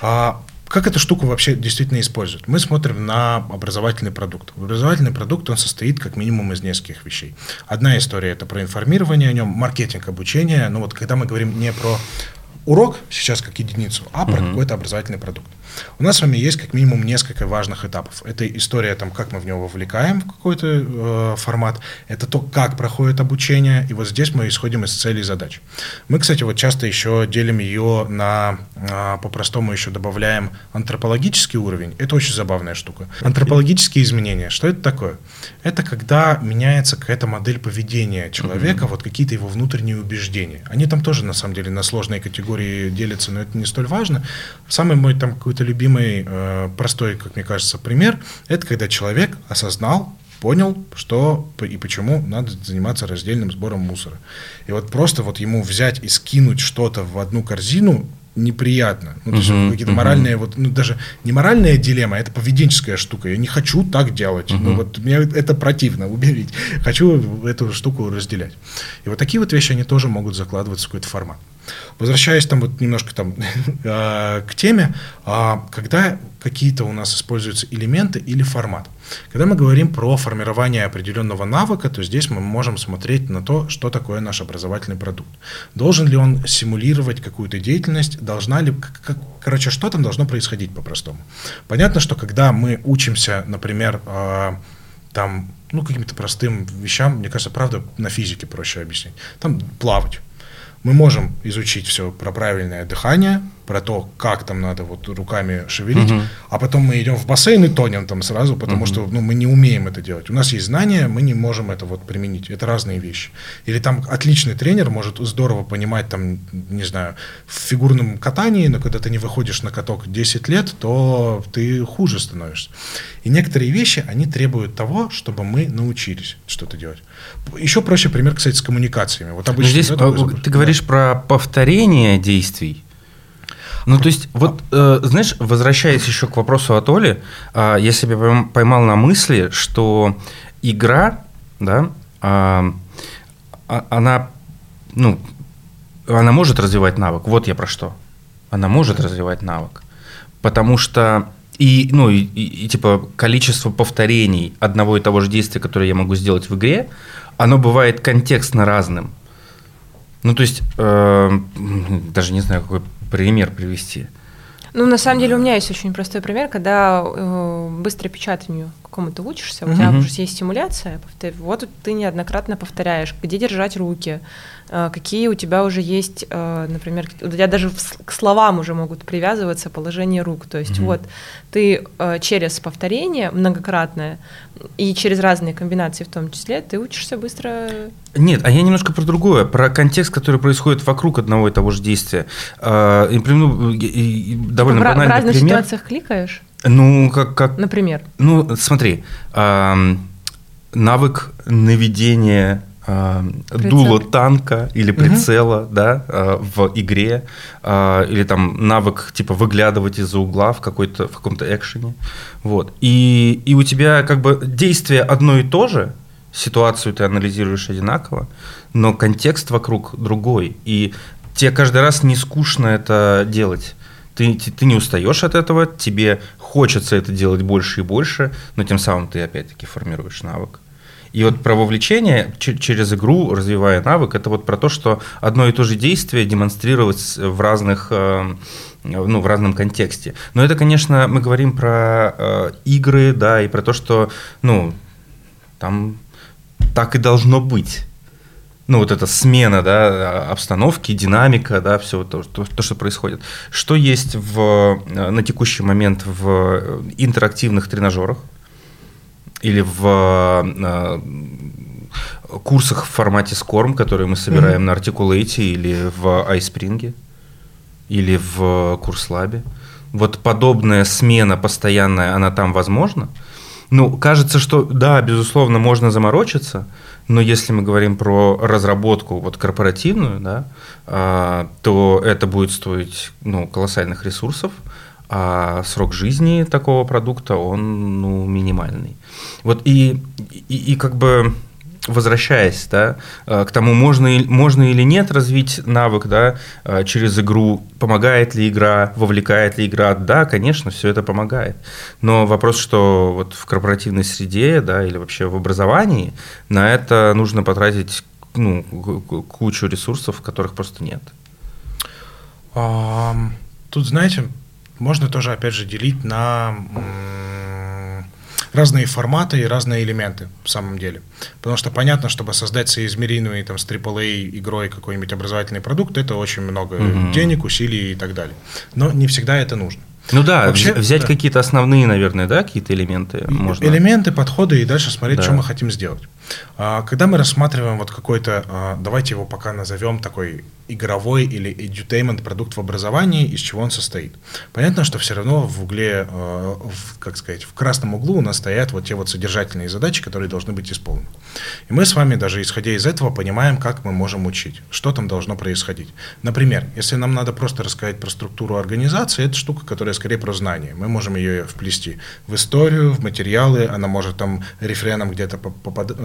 А, как эту штуку вообще действительно используют? Мы смотрим на образовательный продукт. Образовательный продукт, он состоит как минимум из нескольких вещей. Одна история – это про информирование о нем, маркетинг, обучение. Но вот когда мы говорим не про урок сейчас как единицу, а про uh-huh. какой-то образовательный продукт. У нас с вами есть как минимум несколько важных этапов. Это история, там, как мы в него вовлекаем в какой-то э, формат, это то, как проходит обучение, и вот здесь мы исходим из целей и задач. Мы, кстати, вот часто еще делим ее на, э, по-простому еще добавляем антропологический уровень. Это очень забавная штука. Антропологические изменения, что это такое? Это когда меняется какая-то модель поведения человека, mm-hmm. вот какие-то его внутренние убеждения. Они там тоже, на самом деле, на сложные категории делятся, но это не столь важно. Самый мой там какой-то любимый, э, простой, как мне кажется, пример, это когда человек осознал, понял, что и почему надо заниматься раздельным сбором мусора. И вот просто вот ему взять и скинуть что-то в одну корзину неприятно. Ну, то есть uh-huh, какие-то uh-huh. моральные, вот, ну, даже не моральная дилемма, это поведенческая штука. Я не хочу так делать. Uh-huh. Ну, вот мне это противно, уберите. Хочу эту штуку разделять. И вот такие вот вещи, они тоже могут закладываться в какой-то формат. Возвращаясь там вот немножко там а, к теме, а, когда какие-то у нас используются элементы или формат. Когда мы говорим про формирование определенного навыка, то здесь мы можем смотреть на то, что такое наш образовательный продукт. Должен ли он симулировать какую-то деятельность, должна ли, как, короче, что там должно происходить по-простому. Понятно, что когда мы учимся, например, а, там, ну, каким-то простым вещам, мне кажется, правда, на физике проще объяснить. Там плавать мы можем изучить все про правильное дыхание, про то, как там надо вот руками шевелить, угу. а потом мы идем в бассейн и тонем там сразу, потому угу. что ну, мы не умеем это делать. У нас есть знания, мы не можем это вот применить. Это разные вещи. Или там отличный тренер может здорово понимать там, не знаю, в фигурном катании, но когда ты не выходишь на каток 10 лет, то ты хуже становишься. И некоторые вещи, они требуют того, чтобы мы научились что-то делать. Еще проще пример, кстати, с коммуникациями. Вот обычно, здесь да, ты говоришь да. про повторение действий. Ну, то есть, вот, э, знаешь, возвращаясь еще к вопросу от Оли, э, я себя поймал на мысли, что игра, да, э, она, ну, она может развивать навык. Вот я про что. Она может развивать навык. Потому что и, ну, и, и, и типа количество повторений одного и того же действия, которое я могу сделать в игре, оно бывает контекстно разным. Ну, то есть, э, даже не знаю, какой пример привести. Ну, на самом деле, у меня есть очень простой пример, когда э, быстро печатанию какому ты учишься, у тебя уже есть стимуляция, вот ты неоднократно повторяешь, где держать руки, э, какие у тебя уже есть, э, например, у тебя даже к словам уже могут привязываться положение рук. То есть mm-hmm. вот ты э, через повторение многократное и через разные комбинации в том числе, ты учишься быстро. Нет, а я немножко про другое, про контекст, который происходит вокруг одного и того же действия. Довольно в, банальный в разных пример. ситуациях кликаешь? Ну, как... как Например? Ну, смотри, э, навык наведения дула танка или прицела, угу. да, э, в игре, э, или там навык типа выглядывать из-за угла в какой-то в каком-то экшене, вот. И и у тебя как бы действие одно и то же, ситуацию ты анализируешь одинаково, но контекст вокруг другой, и тебе каждый раз не скучно это делать ты, ты не устаешь от этого, тебе хочется это делать больше и больше, но тем самым ты опять-таки формируешь навык. И вот про вовлечение через игру, развивая навык, это вот про то, что одно и то же действие демонстрировать в разных э, ну, в разном контексте. Но это, конечно, мы говорим про э, игры, да, и про то, что, ну, там так и должно быть ну, вот эта смена, да, обстановки, динамика, да, все то, то, то, что происходит. Что есть в, на текущий момент в интерактивных тренажерах или в э, курсах в формате SCORM, которые мы собираем mm-hmm. на Articulate или в iSpring, или в Курслабе. Вот подобная смена постоянная, она там возможна. Ну, кажется, что да, безусловно, можно заморочиться – Но если мы говорим про разработку вот корпоративную, да, а, то это будет стоить ну, колоссальных ресурсов, а срок жизни такого продукта, он ну, минимальный. Вот и, и, и как бы возвращаясь да, э, к тому, можно, можно или нет развить навык да, э, через игру, помогает ли игра, вовлекает ли игра, да, конечно, все это помогает. Но вопрос, что вот в корпоративной среде да, или вообще в образовании на это нужно потратить ну, кучу ресурсов, которых просто нет. Тут, знаете, можно тоже, опять же, делить на разные форматы и разные элементы в самом деле. Потому что понятно, чтобы создать соизмеримый там, с AAA игрой какой-нибудь образовательный продукт, это очень много угу. денег, усилий и так далее. Но не всегда это нужно. Ну да, Вообще, взять да. какие-то основные, наверное, да, какие-то элементы можно. Элементы, подходы и дальше смотреть, да. что мы хотим сделать. А, когда мы рассматриваем вот какой-то, а, давайте его пока назовем такой игровой или edutainment продукт в образовании, из чего он состоит. Понятно, что все равно в угле, а, в, как сказать, в красном углу у нас стоят вот те вот содержательные задачи, которые должны быть исполнены. И мы с вами даже исходя из этого понимаем, как мы можем учить, что там должно происходить. Например, если нам надо просто рассказать про структуру организации, это штука, которая скорее про знание. Мы можем ее вплести в историю, в материалы, она может там рефреном где-то попадать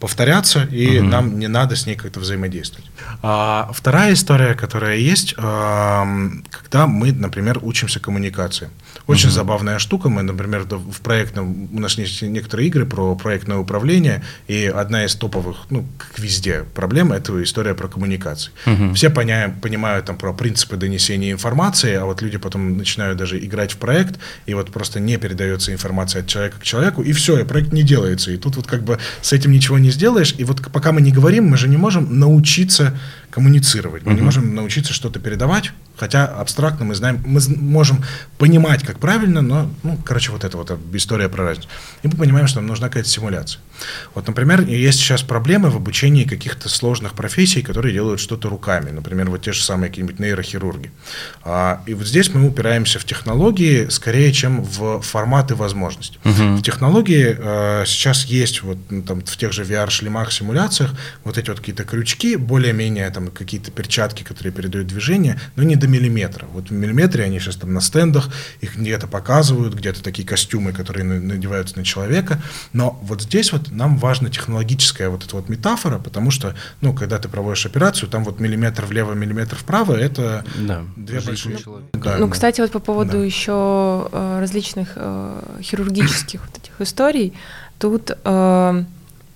повторяться, и угу. нам не надо с ней как-то взаимодействовать. А вторая история, которая есть, эм, когда мы, например, учимся коммуникации. Очень угу. забавная штука. Мы, например, в проектном, у нас есть некоторые игры про проектное управление, и одна из топовых, ну, как везде, проблем – это история про коммуникации. Угу. Все поняем, понимают там про принципы донесения информации, а вот люди потом начинают даже играть в проект, и вот просто не передается информация от человека к человеку, и все, и проект не делается. И тут вот как бы с этим ничего не сделаешь. И вот пока мы не говорим, мы же не можем научиться коммуницировать, мы угу. не можем научиться что-то передавать, хотя абстрактно мы знаем, мы можем понимать, как правильно, но, ну, короче, вот это вот история про разницу. И мы понимаем, что нам нужна какая-то симуляция. Вот, например, есть сейчас проблемы в обучении каких-то сложных профессий, которые делают что-то руками, например, вот те же самые какие-нибудь нейрохирурги. А, и вот здесь мы упираемся в технологии скорее, чем в форматы возможностей. Угу. В технологии а, сейчас есть вот ну, там в тех же VR-шлемах, симуляциях вот эти вот какие-то крючки, более-менее там какие-то перчатки, которые передают движение, но не до миллиметра. Вот в миллиметре они сейчас там на стендах, их где-то показывают, где-то такие костюмы, которые надеваются на человека. Но вот здесь вот нам важна технологическая вот эта вот метафора, потому что, ну, когда ты проводишь операцию, там вот миллиметр влево, миллиметр вправо, это да, две большие... Да, ну, кстати, вот по поводу да. еще э, различных э, хирургических вот этих историй, тут э,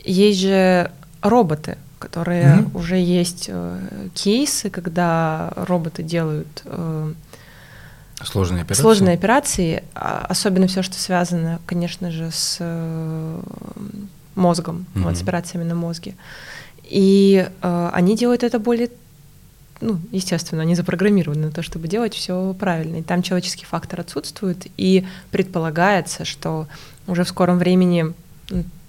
есть же роботы, которые mm-hmm. уже есть э, кейсы, когда роботы делают э, сложные операции. Сложные операции, а, особенно все, что связано, конечно же, с э, мозгом, mm-hmm. вот с операциями на мозге. И э, они делают это более ну, естественно, они запрограммированы на то, чтобы делать все правильно. И там человеческий фактор отсутствует, и предполагается, что уже в скором времени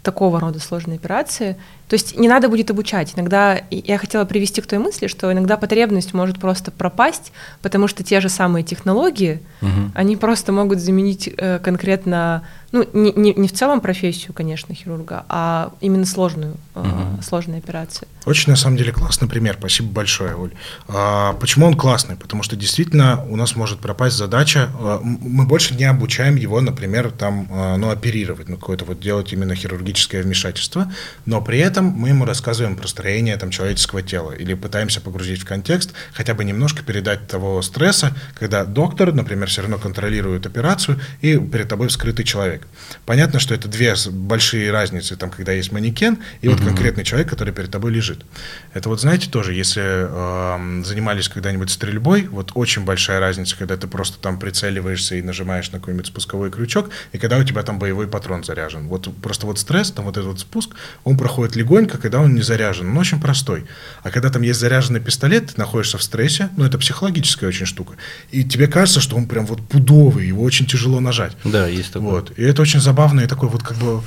такого рода сложные операции. То есть не надо будет обучать. Иногда я хотела привести к той мысли, что иногда потребность может просто пропасть, потому что те же самые технологии, угу. они просто могут заменить э, конкретно ну, не, не, не в целом профессию, конечно, хирурга, а именно сложную, угу. сложные операции. Очень, на самом деле, классный пример. Спасибо большое, Оль. А, почему он классный? Потому что действительно у нас может пропасть задача. А, мы больше не обучаем его, например, там, а, ну, оперировать, ну, какое-то вот делать именно хирургическое вмешательство, но при этом мы ему рассказываем про строение там, человеческого тела или пытаемся погрузить в контекст, хотя бы немножко передать того стресса, когда доктор, например, все равно контролирует операцию, и перед тобой вскрытый человек. Понятно, что это две большие разницы, там, когда есть манекен и вот конкретный человек, который перед тобой лежит. Это вот, знаете, тоже, если э, занимались когда-нибудь стрельбой, вот очень большая разница, когда ты просто там прицеливаешься и нажимаешь на какой-нибудь спусковой крючок, и когда у тебя там боевой патрон заряжен. Вот просто вот стресс, там вот этот вот спуск, он проходит легонько, когда он не заряжен, он очень простой. А когда там есть заряженный пистолет, ты находишься в стрессе, ну это психологическая очень штука, и тебе кажется, что он прям вот пудовый, его очень тяжело нажать. Да, есть такое. Вот. И это очень забавный такой вот как бы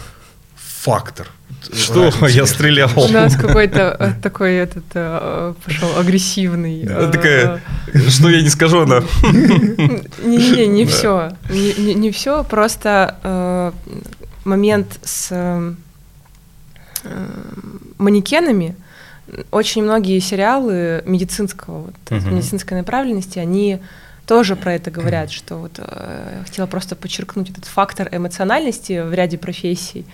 фактор. Что? Я стрелял. У нас какой-то э, такой этот э, пошел агрессивный. Э, такая, что я не скажу, она. Не-не-не, не все. Не все, просто момент с манекенами, очень многие сериалы медицинского, вот, uh-huh. медицинской направленности, они тоже про это говорят, что вот э, хотела просто подчеркнуть этот фактор эмоциональности в ряде профессий.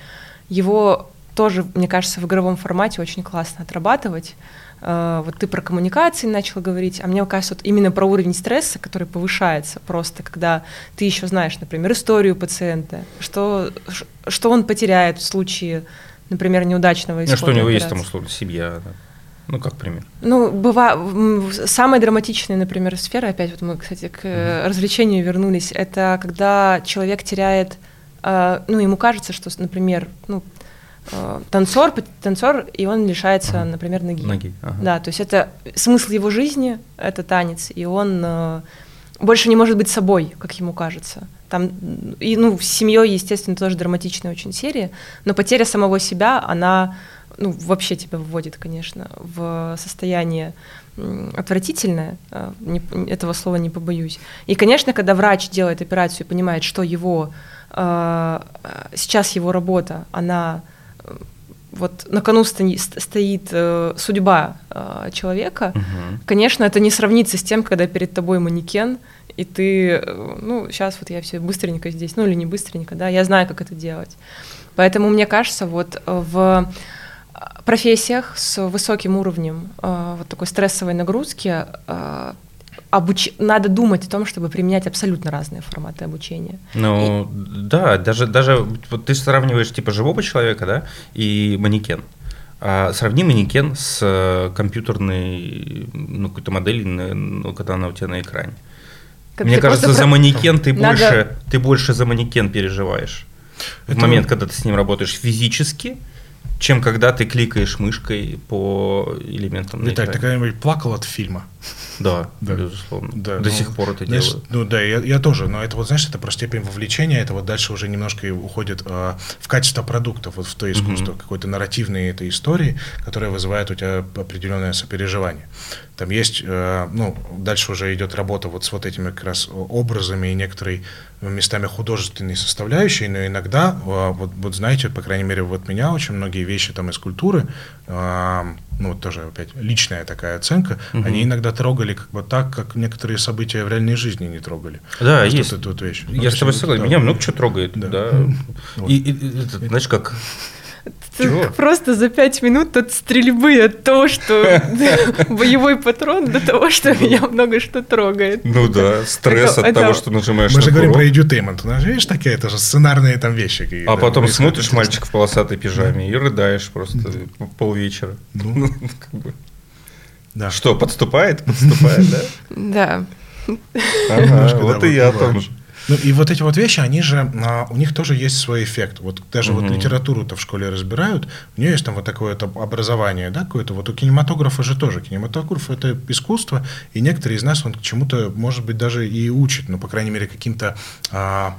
Его тоже, мне кажется, в игровом формате очень классно отрабатывать. Э, вот ты про коммуникации начал говорить, а мне кажется, вот именно про уровень стресса, который повышается просто, когда ты еще знаешь, например, историю пациента, что, что он потеряет в случае, например, неудачного исхода. Ну, что у него операции. есть там условно семья, да. Ну, как пример? Ну, бывает, самая драматичная, например, сфера, опять вот мы, кстати, к mm-hmm. развлечению вернулись, это когда человек теряет, э, ну, ему кажется, что, например, ну, э, танцор, танцор, и он лишается, ага. например, ноги. Ноги. Ага. Да, то есть это смысл его жизни, это танец, и он больше не может быть собой, как ему кажется. Там, и, ну, с семьей, естественно, тоже драматичная очень серия, но потеря самого себя, она ну, вообще тебя вводит, конечно, в состояние отвратительное, не, этого слова не побоюсь. И, конечно, когда врач делает операцию и понимает, что его э, сейчас его работа, она вот на кону стоит, э, судьба э, человека, угу. конечно, это не сравнится с тем, когда перед тобой манекен, и ты, э, ну, сейчас вот я все быстренько здесь, ну или не быстренько, да, я знаю, как это делать. Поэтому мне кажется, вот в профессиях с высоким уровнем э, вот такой стрессовой нагрузки э, обуч... надо думать о том, чтобы применять абсолютно разные форматы обучения. Ну, и... да, даже, даже вот ты сравниваешь типа живого человека, да, и манекен. А сравни манекен с э, компьютерной ну, какой-то моделью, ну, когда она у тебя на экране. Как Мне кажется, за про... манекен ты надо... больше, ты больше за манекен переживаешь. Это... В момент, когда ты с ним работаешь физически, чем когда ты кликаешь мышкой по элементам. Виталий, ты когда-нибудь плакал от фильма? Да, да. безусловно. Да, До ну, сих пор это знаешь, делаю. Ну да, я, я тоже, но это вот, знаешь, это про степень вовлечения, это вот дальше уже немножко уходит э, в качество продукта, вот в то искусство, mm-hmm. какой-то нарративной этой истории, которая вызывает у тебя определенное сопереживание. Там есть, э, ну, дальше уже идет работа вот с вот этими как раз образами и некоторой местами художественной составляющей, но иногда, э, вот, вот знаете, по крайней мере, вот меня очень многие вещи там из культуры, э, ну, тоже опять личная такая оценка, угу. они иногда трогали как бы так, как некоторые события в реальной жизни не трогали. Да, Просто есть. эту вот вещь. Я ну, с тобой согласен. Да. Меня много чего трогает. Да. да. Вот. И, и, и, знаешь, как чего? Просто за пять минут от стрельбы, от того, что боевой патрон, до того, что меня много что трогает. Ну да, стресс от того, что нажимаешь Мы же говорим про edutainment. Ну, видишь, такие, это же сценарные там вещи. А потом смотришь мальчик в полосатой пижаме и рыдаешь просто полвечера. Ну, ну Да. Что, подступает? Подступает, да? Да. Ага, вот и я там же. Ну и вот эти вот вещи, они же, а, у них тоже есть свой эффект. Вот даже угу. вот литературу-то в школе разбирают, у нее есть там вот такое то образование, да, какое-то. Вот у кинематографа же тоже. Кинематограф это искусство, и некоторые из нас он к чему-то, может быть, даже и учат, ну, по крайней мере, каким-то а,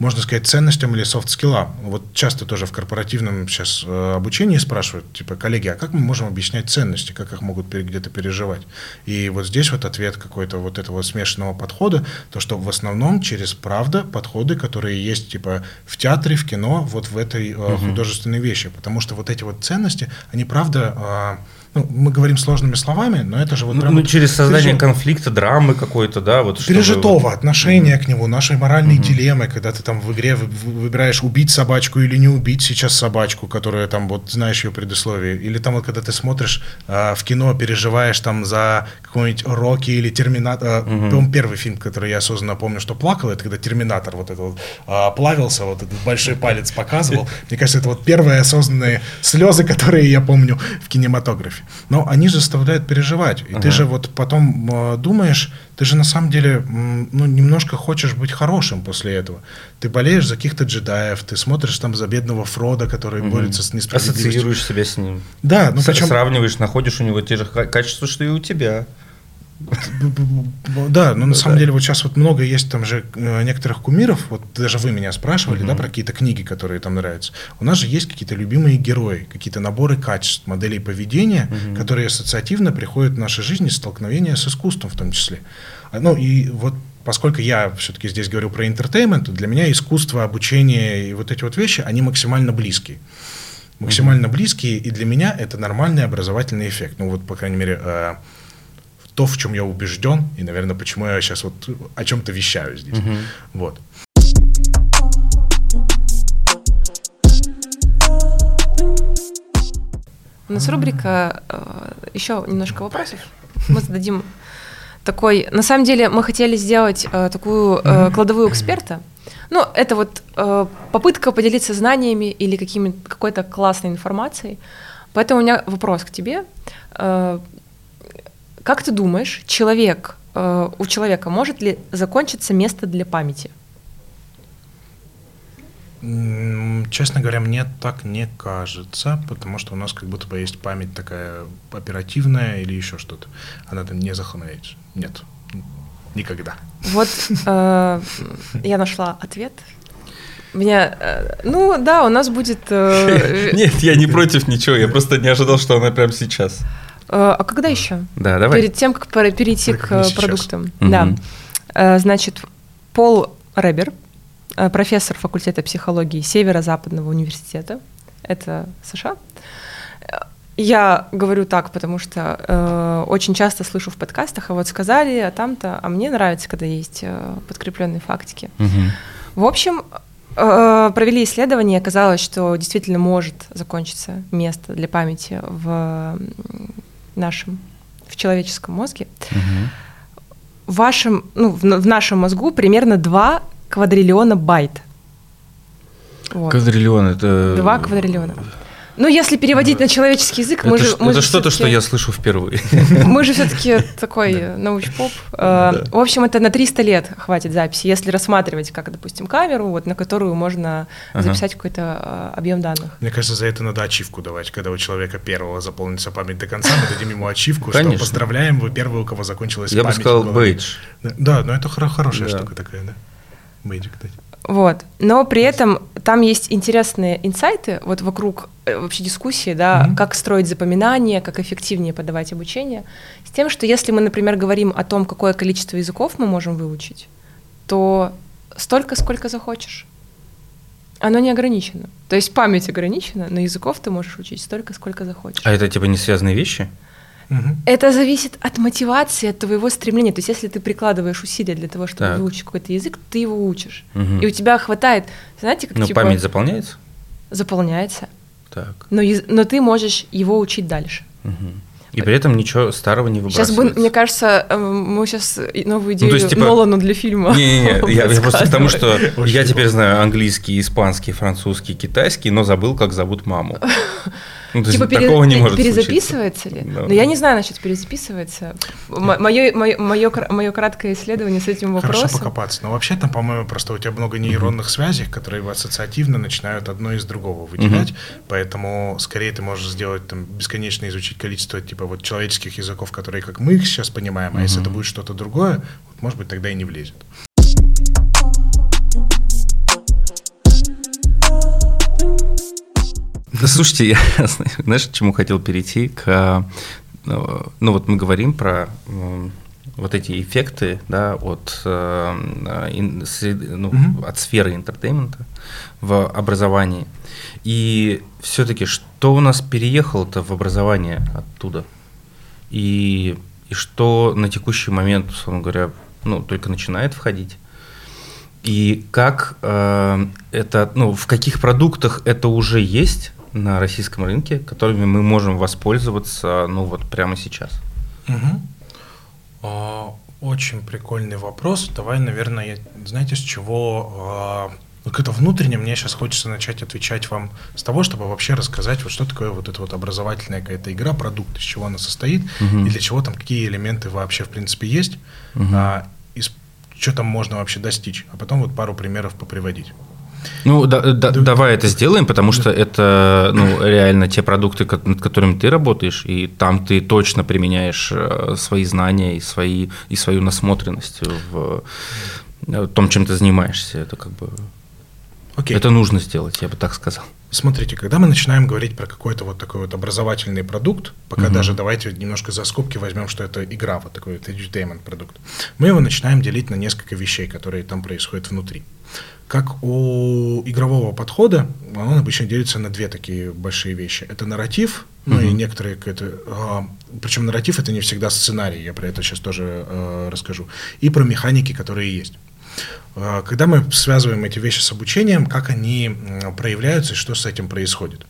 можно сказать, ценностям или софт-скиллам. Вот часто тоже в корпоративном сейчас э, обучении спрашивают, типа, коллеги, а как мы можем объяснять ценности, как их могут где-то переживать? И вот здесь вот ответ какой-то вот этого смешанного подхода, то, что в основном через правда подходы, которые есть, типа, в театре, в кино, вот в этой угу. художественной вещи. Потому что вот эти вот ценности, они правда а, ну, мы говорим сложными словами, но это же вот ну, прям... Ну, через создание пережит... конфликта, драмы какой-то, да? Вот, Пережитого чтобы... отношения mm-hmm. к нему, нашей моральной mm-hmm. дилеммы, когда ты там в игре выбираешь убить собачку или не убить сейчас собачку, которая там, вот, знаешь ее предусловие, или там вот, когда ты смотришь э, в кино, переживаешь там за какой-нибудь Рокки или Терминатор, э, mm-hmm. первый фильм, который я осознанно помню, что плакал, это когда Терминатор вот этот вот э, плавился, вот этот большой палец показывал. Мне кажется, это вот первые осознанные слезы, которые я помню в кинематографе катастрофе. Но они же заставляют переживать. И uh ты же вот потом э, думаешь, ты же на самом деле ну, немножко хочешь быть хорошим после этого. Ты болеешь за каких-то джедаев, ты смотришь там за бедного Фрода, который uh борется с несправедливостью. Ассоциируешь себя с ним. Да, ну причем... Сравниваешь, находишь у него те же качества, что и у тебя. Да, но на самом деле вот сейчас вот много есть там же э, некоторых кумиров, вот даже вы меня спрашивали, да, про какие-то книги, которые там нравятся. У нас же есть какие-то любимые герои, какие-то наборы качеств, моделей поведения, которые ассоциативно приходят в нашей жизни, столкновения с искусством в том числе. А, ну и вот поскольку я все-таки здесь говорю про интертеймент, для меня искусство, обучение и вот эти вот вещи, они максимально близкие. максимально близкие, и для меня это нормальный образовательный эффект. Ну вот, по крайней мере, э, то, в чем я убежден, и, наверное, почему я сейчас вот о чем-то вещаю здесь. Вот. У нас рубрика э, еще немножко вопросов. Мы зададим такой. На самом деле мы хотели сделать э, такую э, кладовую эксперта. Ну, это вот э, попытка поделиться знаниями или какими какой-то классной информацией. Поэтому у меня вопрос к тебе. Как ты думаешь, человек э, у человека может ли закончиться место для памяти? Честно говоря, мне так не кажется, потому что у нас как будто бы есть память такая оперативная или еще что-то. Она там не захламляется. Нет, никогда. Вот э, я нашла ответ. Меня, э, ну да, у нас будет. э, Нет, я не против ничего, я просто не ожидал, что она прямо сейчас. Э, а когда еще? Да, давай. Перед тем, как перейти к э, сейчас. продуктам. Мгм. Да. Э, Значит, Пол Ребер, профессор факультета психологии Северо-Западного университета, это США. Я говорю так, потому что э, очень часто слышу в подкастах, а вот сказали, а там-то, а мне нравится, когда есть э, подкрепленные фактики. Мгм. В общем, э, провели исследование, оказалось, что действительно может закончиться место для памяти в нашем, в человеческом мозге. В вашем, ну, в, в нашем мозгу примерно 2 квадриллиона байт. Вот. Квадриллион это... 2 квадриллиона. Ну, если переводить на человеческий язык, мы Это, же... ш- мы это же что-то, что я слышу впервые. Мы же все-таки такой научпоп. Э, В общем, это на 300 лет хватит записи, если рассматривать, как, допустим, камеру, вот, на которую можно записать какой-то э, объем данных. Мне кажется, за это надо ачивку давать. Когда у человека первого заполнится память до конца, мы дадим ему ачивку, что поздравляем, вы первый, у кого закончилась Я бы память. сказал в голове». бейдж. Да, но это хоро- хорошая штука такая, да. Бейджик, кстати. Вот. Но при этом там есть интересные инсайты вот вокруг э, вообще дискуссии, да, Мгм. как строить запоминание, как эффективнее подавать обучение, с тем, что если мы, например, говорим о том, какое количество языков мы можем выучить, то столько, сколько захочешь. Оно не ограничено. То есть память ограничена, но языков ты можешь учить столько, сколько захочешь. А это типа не связанные вещи? Это зависит от мотивации, от твоего стремления. То есть, если ты прикладываешь усилия для того, чтобы Так. выучить какой-то язык, ты его учишь. Мгм. И у тебя хватает, знаете, как Ну, типа память заполняется? заполняется, Так. но, но ты можешь его учить дальше. Мгм. И при этом ничего старого не Сейчас бы, выбрасывается. мне кажется, эм, мы сейчас новую идею Ну, то есть, типа- Нолану для фильма. Не-не-не, я, я просто к тому, что Очень я теперь знаю английский, испанский, французский, китайский, но забыл, как зовут маму. Ну, то есть Типа пере- такого не пе- может случиться. перезаписывается ли? Да. Но я не знаю насчет перезаписывается. Мое, мое, мое, мое краткое исследование с этим Хорошо вопросом. покопаться. Но вообще там, по-моему, просто у тебя много нейронных связей, которые ассоциативно начинают одно из другого выделять. Поэтому скорее ты можешь сделать там бесконечно изучить количество типа вот человеческих языков, которые как мы их сейчас понимаем, а если это будет что-то другое, вот, может быть, тогда и не влезет. Да, слушайте, я знаешь, к чему хотел перейти? К, э, ну вот мы говорим про вот эти эффекты, да, от, э, сред- ну, Мгм. от сферы entertainment'а в образовании. И все-таки что у нас переехало-то в образование оттуда? И, и что на текущий момент, условно говоря, ну, только начинает входить? И как э, это, ну, в каких продуктах это уже есть на российском рынке, которыми мы можем воспользоваться, ну, вот прямо сейчас? Мгм. А, Очень прикольный вопрос. Давай, наверное, я- знаете, с чего... а, Ну, как-то внутренне мне сейчас хочется начать отвечать вам с того, чтобы вообще рассказать, вот что такое вот эта вот образовательная какая-то игра, продукт, из чего она состоит, Мгм. и для чего там, какие элементы вообще, в принципе, есть, Мгм. а, и что там можно вообще достичь. А потом вот пару примеров поприводить. Ну, да- да- Да. давай это сделаем, потому что это, ну, реально те продукты, над которыми ты работаешь, и там ты точно применяешь э, свои знания и, свои, и свою насмотренность в э, том, чем ты занимаешься. Это как бы... Окей. Это нужно сделать, я бы так сказал. Смотрите, когда мы начинаем говорить про какой-то вот такой вот образовательный продукт, пока Мгм. даже давайте немножко за скобки возьмем, что это игра, вот такой вот edutainment продукт, мы его начинаем делить на несколько вещей, которые там происходят внутри. Как у игрового подхода, он обычно делится на две такие большие вещи. Это нарратив, ну угу. и некоторые какие-то... А, причем нарратив это не всегда сценарий, я про это сейчас тоже а, расскажу. И про механики, которые есть. А, когда мы связываем эти вещи с обучением, как они проявляются и что с этим происходит.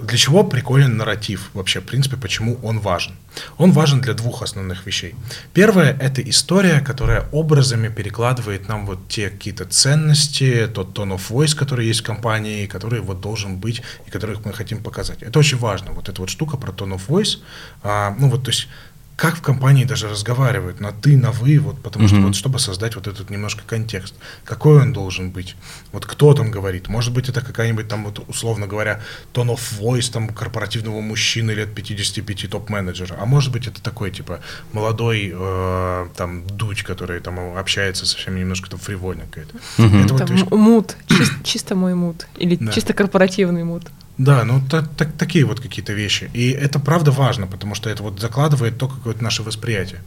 Для чего приколен нарратив вообще, в принципе, почему он важен? Он важен для двух основных вещей. Первое – это история, которая образами перекладывает нам вот те какие-то ценности, тот tone of voice, который есть в компании, который вот должен быть и которых мы хотим показать. Это очень важно, вот эта вот штука про tone of voice. А, ну вот, то есть как в компании даже разговаривают на ты, на вы, вот, потому mm-hmm. что вот чтобы создать вот этот немножко контекст, какой он должен быть, вот кто там говорит, может быть это какая-нибудь там вот условно говоря tone of voice там корпоративного мужчины лет 55 топ-менеджера, а может быть это такой типа молодой э, там дуть, который там общается со всеми немножко там фривольно какая-то. Mm-hmm. Это вот, есть... мут, чис- чисто мой мут или да. чисто корпоративный мут. Да, ну так, так, такие вот какие-то вещи. И это правда важно, потому что это вот закладывает то какое-то наше восприятие.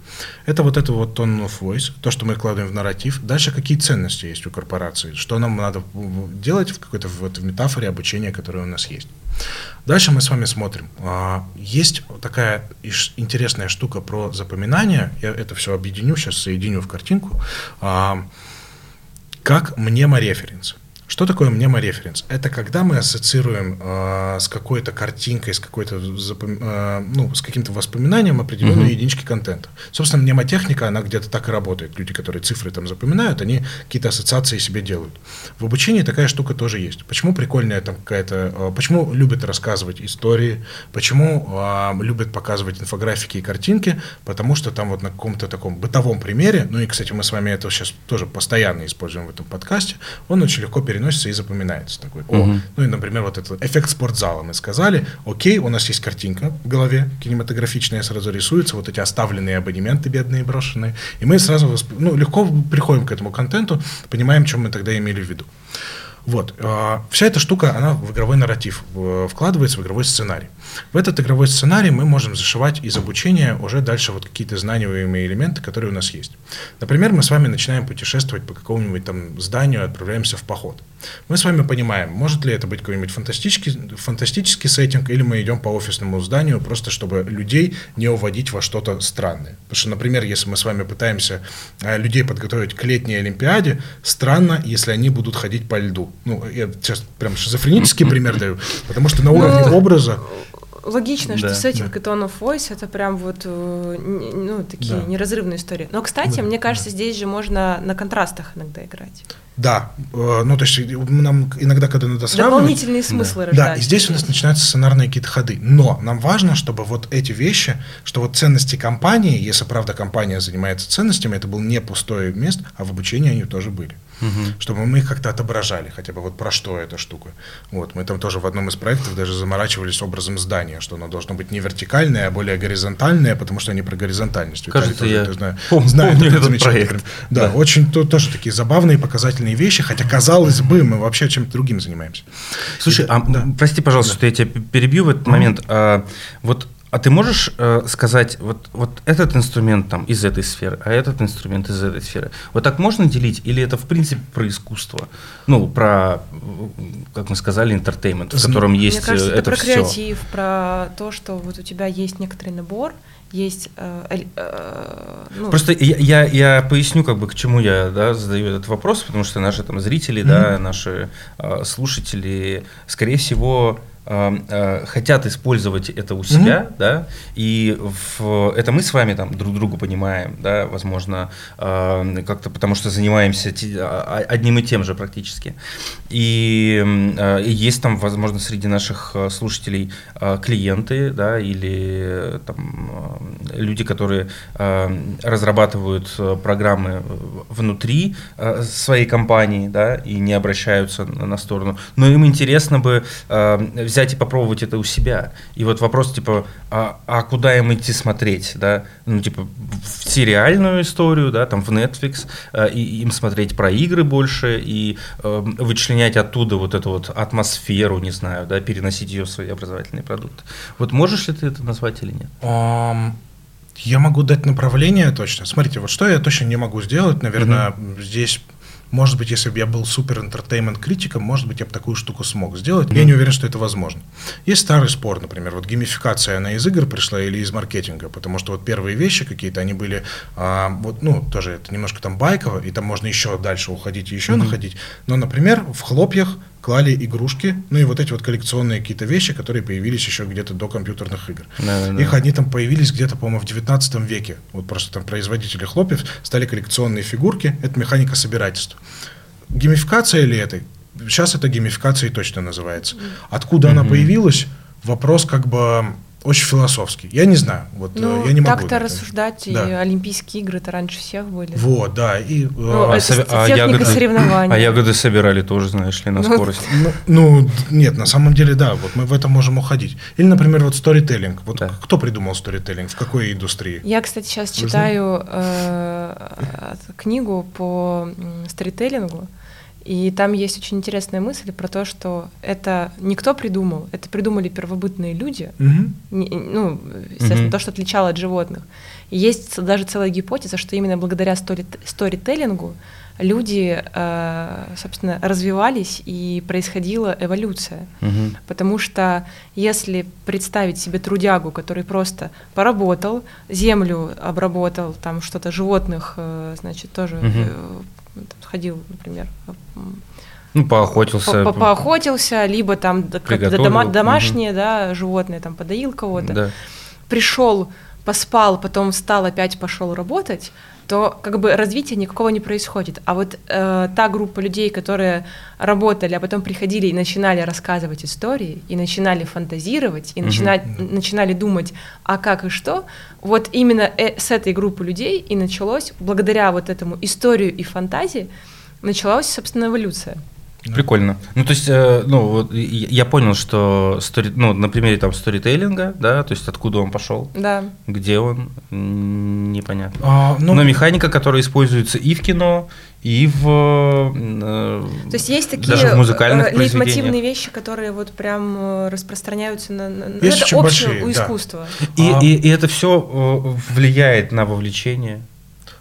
Это вот это вот tone of voice, то, что мы вкладываем в нарратив. Дальше какие ценности есть у корпорации, что нам надо делать в какой-то вот, в метафоре обучения, которое у нас есть. Дальше мы с вами смотрим. А, есть такая интересная штука про запоминание. Я это все объединю, сейчас соединю в картинку. А, как мнемореференс. Что такое мнемореференс? Это когда мы ассоциируем э, с какой-то картинкой, с какой-то э, ну, с каким-то воспоминанием определенной uh-huh. единички контента. Собственно, мнемотехника, она где-то так и работает. Люди, которые цифры там запоминают, они какие-то ассоциации себе делают. В обучении такая штука тоже есть. Почему прикольная там какая-то... Э, почему любят рассказывать истории? Почему э, любят показывать инфографики и картинки? Потому что там вот на каком-то таком бытовом примере, ну и, кстати, мы с вами это сейчас тоже постоянно используем в этом подкасте, он очень легко переносит переносится и запоминается. Такой, о, угу. Ну и, например, вот этот эффект спортзала. Мы сказали, окей, у нас есть картинка в голове кинематографичная, сразу рисуется, вот эти оставленные абонементы бедные, брошенные. И мы сразу восп... ну, легко приходим к этому контенту, понимаем, чем мы тогда имели в виду. Вот. А, вся эта штука, она в игровой нарратив вкладывается, в игровой сценарий. В этот игровой сценарий мы можем зашивать из обучения уже дальше вот какие-то знаниемые элементы, которые у нас есть. Например, мы с вами начинаем путешествовать по какому-нибудь там зданию, отправляемся в поход. Мы с вами понимаем, может ли это быть какой-нибудь фантастический, фантастический сеттинг, или мы идем по офисному зданию, просто чтобы людей не уводить во что-то странное. Потому что, например, если мы с вами пытаемся э, людей подготовить к летней Олимпиаде, странно, если они будут ходить по льду. Ну, я сейчас прям шизофренический пример даю, потому что на уровне ну, образа логично, что да, сеттинг да. и tone of voice это прям вот э, ну, такие да. неразрывные истории. Но, кстати, да, мне кажется, да. здесь же можно на контрастах иногда играть. Да, э, ну то есть нам иногда, когда надо сравнивать... Дополнительные смыслы да. Да, и здесь у нас начинаются сценарные какие-то ходы. Но нам важно, чтобы вот эти вещи, что вот ценности компании, если правда компания занимается ценностями, это был не пустое место, а в обучении они тоже были угу. чтобы мы их как-то отображали, хотя бы вот про что эта штука. Вот, мы там тоже в одном из проектов даже заморачивались образом здания, что оно должно быть не вертикальное, а более горизонтальное, потому что они про горизонтальность. Кажется, я это, знаю, помню, знаю помню этот, этот проект. Да, да, очень то, тоже такие забавные, показательные вещи, хотя казалось бы, мы вообще чем-то другим занимаемся. Слушай, И, а, да. прости, пожалуйста, да. что я тебя перебью в этот момент. А, вот а ты можешь э, сказать, вот, вот этот инструмент там из этой сферы, а этот инструмент из этой сферы? Вот так можно делить? Или это в принципе про искусство? Ну, про, как мы сказали, интертеймент, в котором есть Мне кажется, это, это про все. креатив, про то, что вот у тебя есть некоторый набор, есть... Э, э, ну... Просто я, я, я поясню, как бы, к чему я да, задаю этот вопрос, потому что наши там зрители, mm-hmm. да, наши э, слушатели, скорее всего, э, хотят использовать это у себя, mm-hmm. да, и в, это мы с вами там друг друга понимаем, да, возможно, э, как-то потому что занимаемся а, одним и тем же практически. И, э, и есть там, возможно, среди наших э, слушателей э, клиенты, да, или там э, люди, которые э, разрабатывают э, программы внутри э, своей компании, да, и не обращаются на, на сторону. Но им интересно бы э, взять и попробовать это у себя. И вот вопрос, типа, а, а куда им идти смотреть, да? Ну, типа, в сериальную историю, да, там, в Netflix, э, и им смотреть про игры больше, и э, вычленять оттуда вот эту вот атмосферу, не знаю, да, переносить ее в свои образовательные продукты. Вот можешь ли ты это назвать или нет? Um... Я могу дать направление точно. Смотрите, вот что я точно не могу сделать, наверное, mm-hmm. здесь Может быть, если бы я был супер entertainment критиком, может быть, я бы такую штуку смог сделать. Я не уверен, что это возможно. Есть старый спор, например, вот геймификация, она из игр пришла или из маркетинга, потому что вот первые вещи какие-то, они были, а, вот, ну, тоже это немножко там байково, и там можно еще дальше уходить и еще mm-hmm. находить. Но, например, в хлопьях клали игрушки, ну и вот эти вот коллекционные какие-то вещи, которые появились еще где-то до компьютерных игр. Да, да, Их они там появились где-то, по-моему, в 19 веке. Вот просто там производители хлопьев стали коллекционные фигурки, это механика собирательства. Геймификация ли это? Сейчас это геймификация точно называется. Откуда mm-hmm. она появилась? Вопрос как бы очень философский. Я не знаю. Вот, ну, э, я не могу. Так-то рассуждать, да. и Олимпийские игры-то раньше всех были. Вот, да. И, ну, а, это а, ягоды, соревнований. А ягоды собирали тоже, знаешь ли, на ну, скорость. Ну, ну, нет, на самом деле, да, вот мы в это можем уходить. Или, например, вот сторителлинг. Вот да. кто придумал сторителлинг? В какой индустрии? Я, кстати, сейчас Вы читаю э, книгу по сторителлингу. И там есть очень интересная мысль про то, что это никто придумал, это придумали первобытные люди, mm-hmm. не, ну, естественно, mm-hmm. то, что отличало от животных. И есть даже целая гипотеза, что именно благодаря стори- сторителлингу люди, э, собственно, развивались и происходила эволюция. Угу. Потому что если представить себе трудягу, который просто поработал, землю обработал, там что-то животных, э, значит, тоже угу ходил, например, ну, поохотился. По -по поохотился, либо там дома домашние, угу. да, животные, там подоил кого-то. Да. Пришел, поспал, потом встал, опять пошел работать, то как бы развития никакого не происходит. А вот э, та группа людей, которые работали, а потом приходили и начинали рассказывать истории, и начинали фантазировать, и угу. начинали, начинали думать, а как и что, вот именно э, с этой группы людей и началось, благодаря вот этому историю и фантазии, началась, собственно, эволюция. Прикольно. Ну, то есть, э, ну, вот я понял, что стори, ну, на примере там сторителлинга, да, то есть откуда он пошел, да. где он, непонятно. А, ну, Но механика, которая используется и в кино, и в э, То есть есть такие даже в музыкальных э, лейтмотивные вещи, которые вот прям э, распространяются на, на есть это общее большие, у искусства. Да. И, а... и, и это все влияет на вовлечение.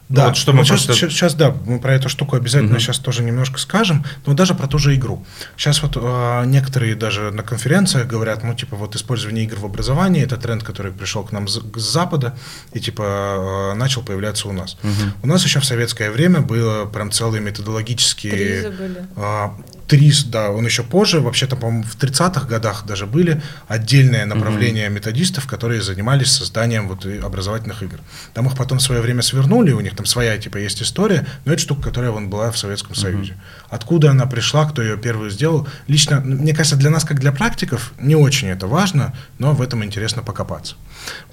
Да, вот что мы сейчас, просто... сейчас, да, мы про эту штуку обязательно угу. сейчас тоже немножко скажем, но даже про ту же игру. Сейчас вот э, некоторые даже на конференциях говорят, ну, типа, вот использование игр в образовании, это тренд, который пришел к нам с, с Запада и, типа, э, начал появляться у нас. Угу. У нас еще в советское время было прям целые методологические... Э, ТРИС, да, он еще позже, вообще-то, по-моему, в 30-х годах даже были отдельные направления mm-hmm. методистов, которые занимались созданием вот образовательных игр. Там их потом в свое время свернули, у них там своя, типа, есть история, но это штука, которая вон была в Советском mm-hmm. Союзе. Откуда она пришла, кто ее первый сделал, лично, мне кажется, для нас, как для практиков, не очень это важно, но в этом интересно покопаться.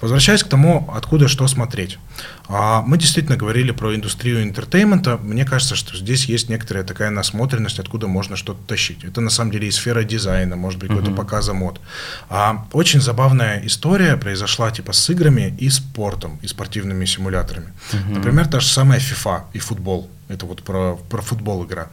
Возвращаясь к тому, откуда что смотреть. А, мы действительно говорили про индустрию entertainment'а. Мне кажется, что здесь есть некоторая такая насмотренность, откуда можно что-то тащить. Это на самом деле и сфера дизайна, может быть, какой-то uh-huh. показа мод. А, очень забавная история произошла типа с играми и спортом, и спортивными симуляторами. Uh-huh. Например, та же самая FIFA и футбол. Это вот про, про футбол игра.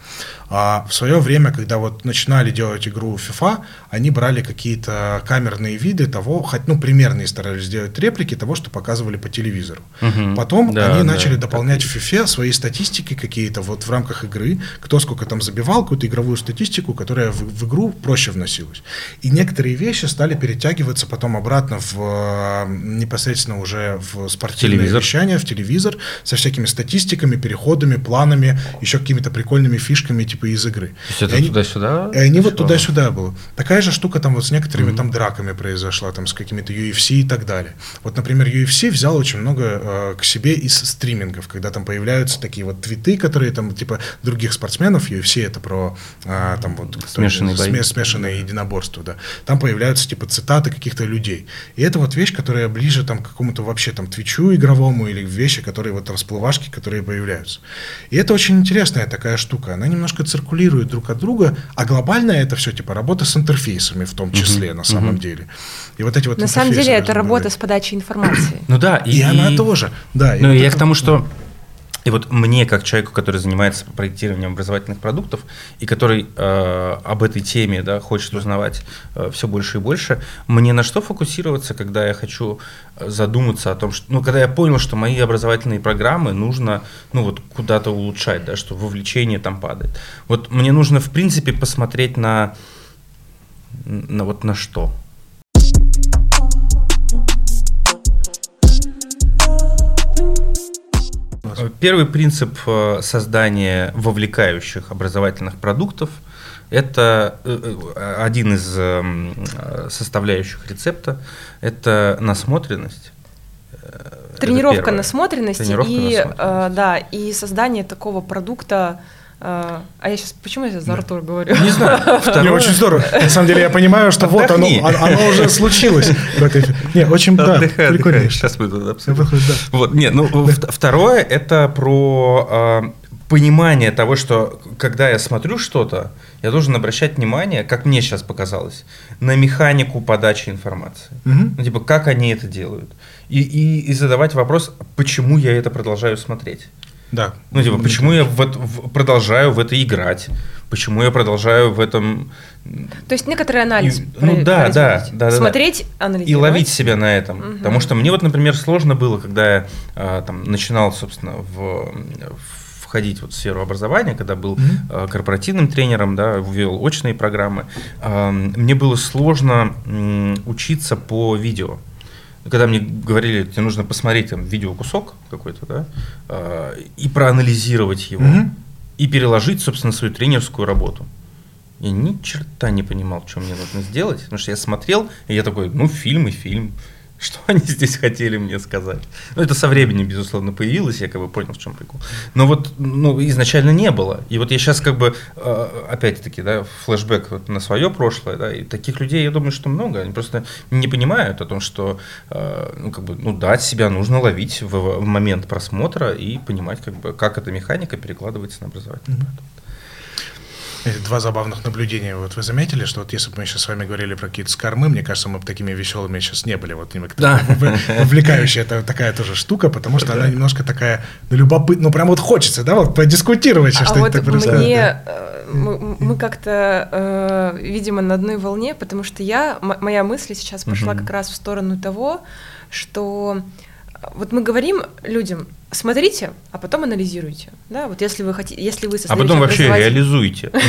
А в свое время, когда вот начинали делать игру FIFA, они брали какие-то камерные виды того, хоть ну примерные старались сделать реплики того, что показывали по телевизору. Угу. Потом да, они да, начали дополнять в FIFA свои статистики какие-то вот в рамках игры, кто сколько там забивал, какую-то игровую статистику, которая в, в игру проще вносилась. И некоторые вещи стали перетягиваться потом обратно в непосредственно уже в спортивное телевизор. вещание, в телевизор со всякими статистиками, переходами, планами планами, еще какими-то прикольными фишками типа из игры. То есть это туда-сюда? И они вот туда-сюда было. Такая же штука там вот с некоторыми mm-hmm. там драками произошла, там с какими-то UFC и так далее. Вот, например, UFC взял очень много э, к себе из стримингов, когда там появляются такие вот твиты, которые там типа других спортсменов, UFC это про э, там вот смешанные, бои. смешанные единоборства, да. Там появляются типа цитаты каких-то людей. И это вот вещь, которая ближе там к какому-то вообще там твичу игровому или вещи, которые вот расплывашки, которые появляются. И это очень интересная такая штука. Она немножко циркулирует друг от друга, а глобально это все типа работа с интерфейсами в том числе uh-huh. на самом uh-huh. деле. И вот эти вот На самом деле это работа с подачей информации. Ну да. И, и она тоже. Да. Ну и я к тому, что И вот мне, как человеку, который занимается проектированием образовательных продуктов и который э, об этой теме да, хочет узнавать э, все больше и больше, мне на что фокусироваться, когда я хочу задуматься о том, что, ну, когда я понял, что мои образовательные программы нужно, ну, вот куда-то улучшать, да, что вовлечение там падает. Вот мне нужно, в принципе, посмотреть на, на вот на что. Первый принцип э, создания вовлекающих образовательных продуктов – это э, э, один из эм, составляющих рецепта – это насмотренность. Тренировка насмотренности Тренировка и насмотренности. да и создание такого продукта а, а я сейчас, почему я сейчас за Артур говорю? Не знаю. Второе... Не, очень здорово. На самом деле я понимаю, что вот оно, оно уже случилось. Не, очень, да, прикольно. Сейчас мы туда Вот, не, ну, второе, это про а, понимание того, что когда я смотрю что-то, я должен обращать внимание, как мне сейчас показалось, на механику подачи информации. Угу. Ну, типа, как они это делают. И, и, и задавать вопрос, почему я это продолжаю смотреть. Да. Ну, типа, почему я в, в, продолжаю в это играть? Почему я продолжаю в этом... То есть некоторый анализ. И, ну да, да, да. Смотреть, да. анализировать. И ловить себя на этом. Угу. Потому что мне вот, например, сложно было, когда я а, там начинал, собственно, в, входить вот в сферу образования, когда был mm корпоративным тренером, да, ввел очные программы, мне было сложно учиться по видео когда мне говорили, тебе нужно посмотреть там видеокусок какой-то, да, э, и проанализировать его, угу. и переложить, собственно, свою тренерскую работу. Я ни черта не понимал, что мне нужно сделать, потому что я смотрел, и я такой, ну, фильм и фильм. Что они здесь хотели мне сказать? Ну, это со временем, безусловно, появилось, я как бы понял, в чем прикол. Но вот ну, изначально не было. И вот я сейчас как бы, э, опять-таки, да, флешбэк вот на свое прошлое, да, и таких людей, я думаю, что много. Они просто не понимают о том, что, э, ну, как бы, ну, дать себя нужно ловить в, в момент просмотра и понимать, как бы, как эта механика перекладывается на образовательный mm-hmm. продукт. Два забавных наблюдения. Вот вы заметили, что вот если бы мы сейчас с вами говорили про какие-то скормы, мне кажется, мы бы такими веселыми сейчас не были. Вот да. вовлекающая это такая тоже штука, потому что она немножко такая ну, любопытная, ну прям вот хочется, да, вот подискутировать, а что вот так мне э, мы, мы как-то, э, видимо, на одной волне, потому что я, моя мысль сейчас пошла как раз в сторону того, что вот мы говорим людям, смотрите, а потом анализируйте. Да, вот если вы хотите, если вы А потом вообще реализуйте.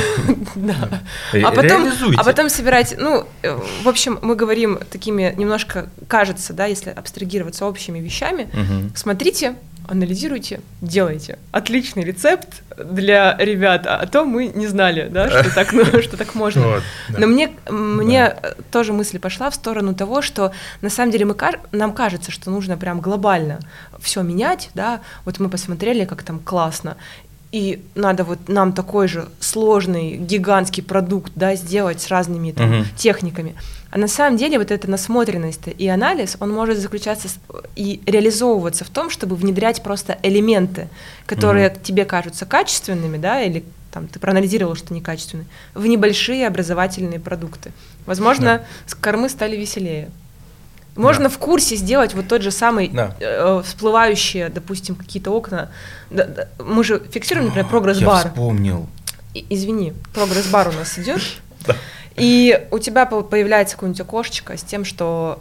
Да. А потом, а потом собирайте. Ну, э, в общем, мы говорим такими немножко, кажется, да, если абстрагироваться общими вещами. Смотрите, анализируйте, делайте. Отличный рецепт для ребят, а то мы не знали, да, что так, ну, что так можно. Вот, да. Но мне, мне да. тоже мысль пошла в сторону того, что на самом деле мы, нам кажется, что нужно прям глобально все менять, да, вот мы посмотрели, как там классно, и надо вот нам такой же сложный, гигантский продукт, да, сделать с разными там, угу. техниками. А на самом деле вот эта насмотренность и анализ, он может заключаться и реализовываться в том, чтобы внедрять просто элементы, которые mm-hmm. тебе кажутся качественными, да, или там ты проанализировал, что некачественные, в небольшие образовательные продукты. Возможно, да. с кормы стали веселее. Можно да. в курсе сделать вот тот же самый да. э, всплывающие, допустим, какие-то окна. Да, да, мы же фиксируем, например, прогресс-бар. Я вспомнил. И, извини, прогресс-бар у нас идет. И у тебя появляется какое-нибудь окошечко с тем, что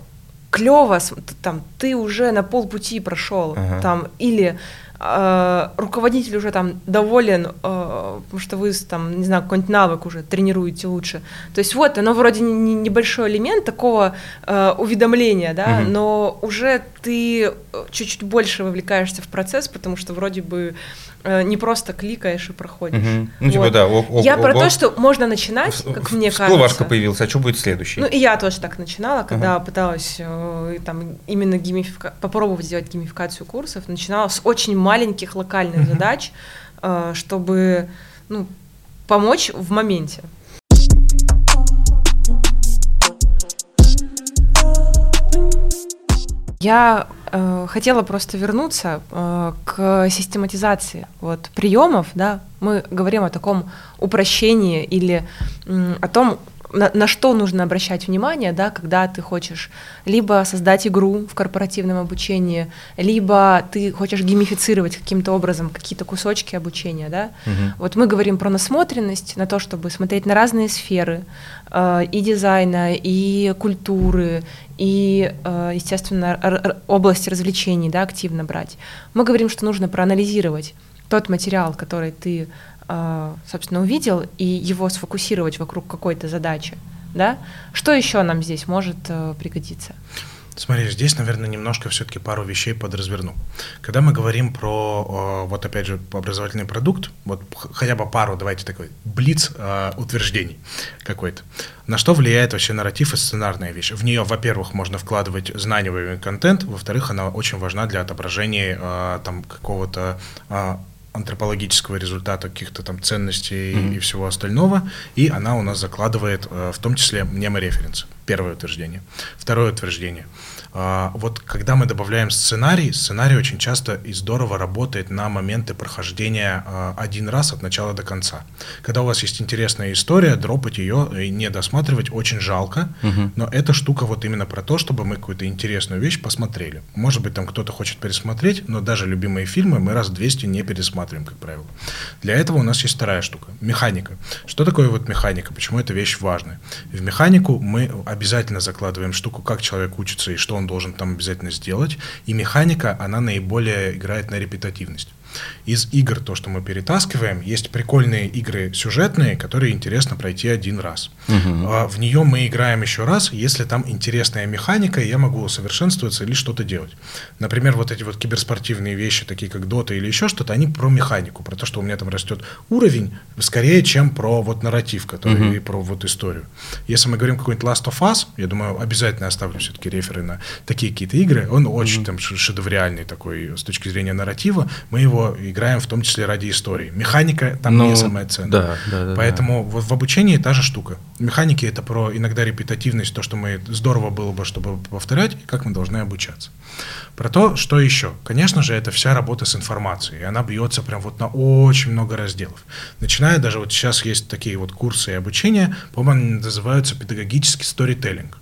клево, там, ты уже на полпути прошел, ага. там, или э, руководитель уже там доволен, э, потому что вы там, не знаю, какой-нибудь навык уже тренируете лучше. То есть вот, оно вроде не, небольшой элемент такого э, уведомления, да, угу. но уже ты чуть-чуть больше вовлекаешься в процесс, потому что вроде бы не просто кликаешь и проходишь. Угу. Ну, типа, вот. да. О, о, я о, про о, то, что можно начинать, как мне кажется. Появилась, а что будет следующий? Ну, и я тоже так начинала, когда ага. пыталась там именно геймифика... попробовать сделать геймификацию курсов. Начинала с очень маленьких локальных угу. задач, э, чтобы ну, помочь в моменте. Я э, хотела просто вернуться э, к систематизации вот, приемов. Да? Мы говорим о таком упрощении или э, о том, на, на что нужно обращать внимание, да, когда ты хочешь либо создать игру в корпоративном обучении, либо ты хочешь геймифицировать каким-то образом какие-то кусочки обучения, да. Мгм. Вот мы говорим про насмотренность, на то, чтобы смотреть на разные сферы э, и дизайна, и культуры, и, э, естественно, область развлечений, да, активно брать. Мы говорим, что нужно проанализировать тот материал, который ты, собственно, увидел, и его сфокусировать вокруг какой-то задачи, да. Что еще нам здесь может э, пригодиться? Смотри, здесь, наверное, немножко все-таки пару вещей подразверну. Когда мы говорим про, э, вот опять же, образовательный продукт, вот хотя бы пару, давайте такой, блиц э, утверждений какой-то. На что влияет вообще нарратив и сценарная вещь? В нее, во-первых, можно вкладывать знаниевый контент, во-вторых, она очень важна для отображения там какого-то антропологического результата каких-то там ценностей Мгм. и всего остального, и она у нас закладывает э, в том числе мнемореференсы. Первое утверждение. Второе утверждение. А, Вот когда мы добавляем сценарий, сценарий очень часто и здорово работает на моменты прохождения а, один раз от начала до конца. Когда у вас есть интересная история, дропать ее и не досматривать очень жалко, Мгм. но эта штука вот именно про то, чтобы мы какую-то интересную вещь посмотрели. Может быть, там кто-то хочет пересмотреть, но даже любимые фильмы мы раз 200 не пересматриваем, как правило. Для этого у нас есть вторая штука – механика. Что такое вот механика? Почему эта вещь важная? В механику мы обязательно закладываем штуку, как человек учится и что он должен там обязательно сделать. И механика, она наиболее играет на репетативность. Из игр, то, что мы перетаскиваем, есть прикольные игры сюжетные, которые интересно пройти один раз. А В нее мы играем еще раз, если там интересная механика, и я могу усовершенствоваться или что-то делать. Например, вот эти вот киберспортивные вещи, такие как Дота или еще что-то, они про механику, про то, что у меня там растет уровень, скорее, чем про вот нарратив, который Мгм. и про вот историю. Если мы говорим какой-нибудь Last of Us, я думаю, обязательно оставлю все-таки реферы на такие какие-то игры. Он очень там ш- шедевриальный такой с точки зрения нарратива. Мы его играем в том числе ради истории. Механика там Ну, не самая ценная. да, да, да, Поэтому вот в обучении та же штука. Механики это про иногда репетативность, то, что мы здорово было бы, чтобы повторять, и как мы должны обучаться. Про то, что еще. Конечно же, это вся работа с информацией. И она бьется прям вот на очень много разделов. Начиная даже вот сейчас есть такие вот курсы и обучения, по-моему, они называются педагогический сторителлинг.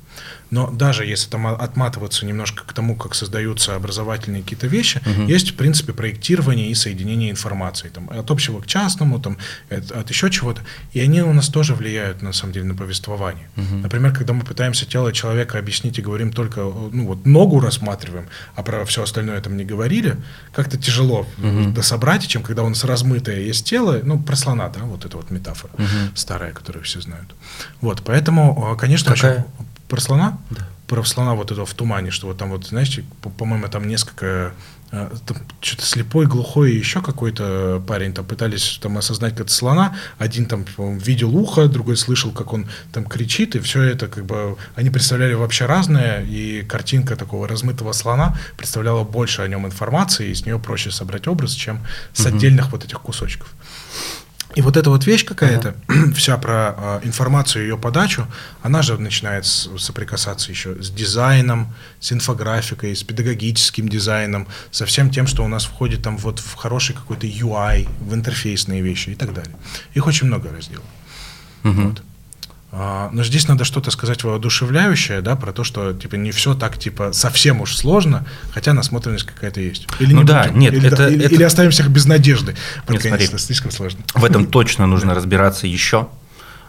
Но даже если там отматываться немножко к тому, как создаются образовательные какие-то вещи, Мгм. есть в принципе проектирование и соединение информации. Там, от общего к частному, там, от, от еще чего-то. И они у нас тоже влияют, на самом деле, на повествование. Мгм. Например, когда мы пытаемся тело человека объяснить и говорим только, ну вот ногу рассматриваем, а про все остальное там не говорили, как-то тяжело Мгм. дособрать, чем когда у нас размытое есть тело, ну, про слона, да, вот эта вот метафора Мгм. старая, которую все знают. Вот, поэтому, э, конечно, Какая? очень- про слона? Да. Про слона вот этого в тумане, что вот там вот, знаете, по- по-моему, там несколько э, там что-то слепой, глухой и еще какой-то парень там пытались там осознать как это слона. Один там видел ухо, другой слышал, как он там кричит, и все это как бы они представляли вообще разное, и картинка такого размытого слона представляла больше о нем информации, и с нее проще собрать образ, чем с Мгм. отдельных вот этих кусочков. И вот эта вот вещь какая-то, вся про э, информацию ее подачу, она же начинает с- соприкасаться еще с дизайном, с инфографикой, с педагогическим дизайном, со всем тем, что у нас входит там вот в хороший какой-то UI, в интерфейсные вещи и так далее. Их очень много разделов. Мгм. Вот. А, Но здесь надо что-то сказать воодушевляющее, да, про то, что типа не все так типа совсем уж сложно, хотя насмотренность какая-то есть. Или Ну не да, будем? нет, или, это- или, это- или оставим всех без надежды. Нет, смотри. это слишком сложно. В этом точно нужно разбираться еще.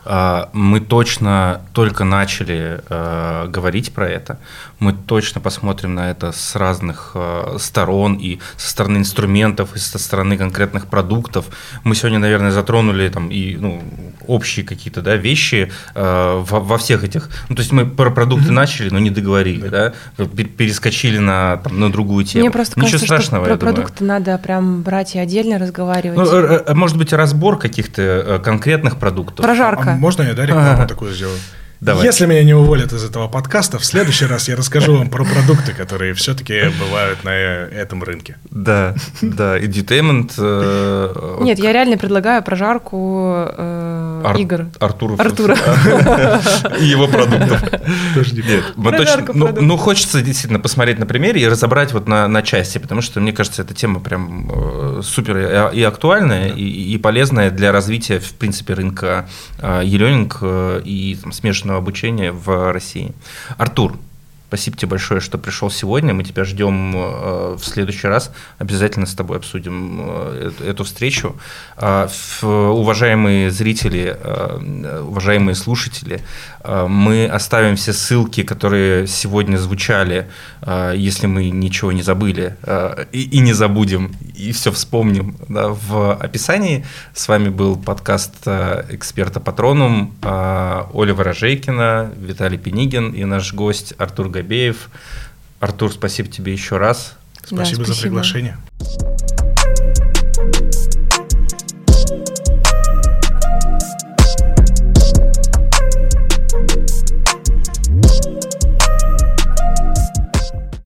А, Мы точно только начали э, говорить про это. Мы точно посмотрим на это с разных э, сторон и со стороны инструментов, и со стороны конкретных продуктов. Мы сегодня, наверное, затронули там и ну, общие какие-то да, вещи э, во, во всех этих. Ну, то есть мы про продукты начали, но не договорили, да, Пер- перескочили на, там, на другую тему. Мне просто Ничего кажется, страшного, что про думаю. продукты надо прям брать и отдельно разговаривать. Ну, может быть, разбор каких-то э, конкретных продуктов. Прожарка. А можно я, да, рекламу Ага. такую сделаю? Давай. Если меня не уволят из этого подкаста, в следующий раз я расскажу вам про продукты, которые все-таки бывают на этом рынке. Да, да, edutainment. э, Нет, я реально предлагаю прожарку э, игр. Артуров. Артура. И его продуктов. Тоже не ну, продуктов. ну, хочется действительно посмотреть на примере и разобрать вот на, на части, потому что, мне кажется, эта тема прям э, супер и, и актуальная, и, и полезная для развития, в принципе, рынка э, и смешанного обучения в России. Артур, спасибо тебе большое, что пришел сегодня. Мы тебя ждем э, в следующий раз. Обязательно с тобой обсудим э, эту, встречу. А, ф- уважаемые зрители, э, уважаемые слушатели, э, мы оставим все ссылки, которые сегодня звучали, э, если мы ничего не забыли э, и, и не забудем, и все вспомним да, в описании. С вами был подкаст э, эксперта Патронум э, Оля Ворожейкина, Виталий Пенигин и наш гость Артур Габеев. Артур, спасибо тебе еще раз. Спасибо за спасибо. приглашение.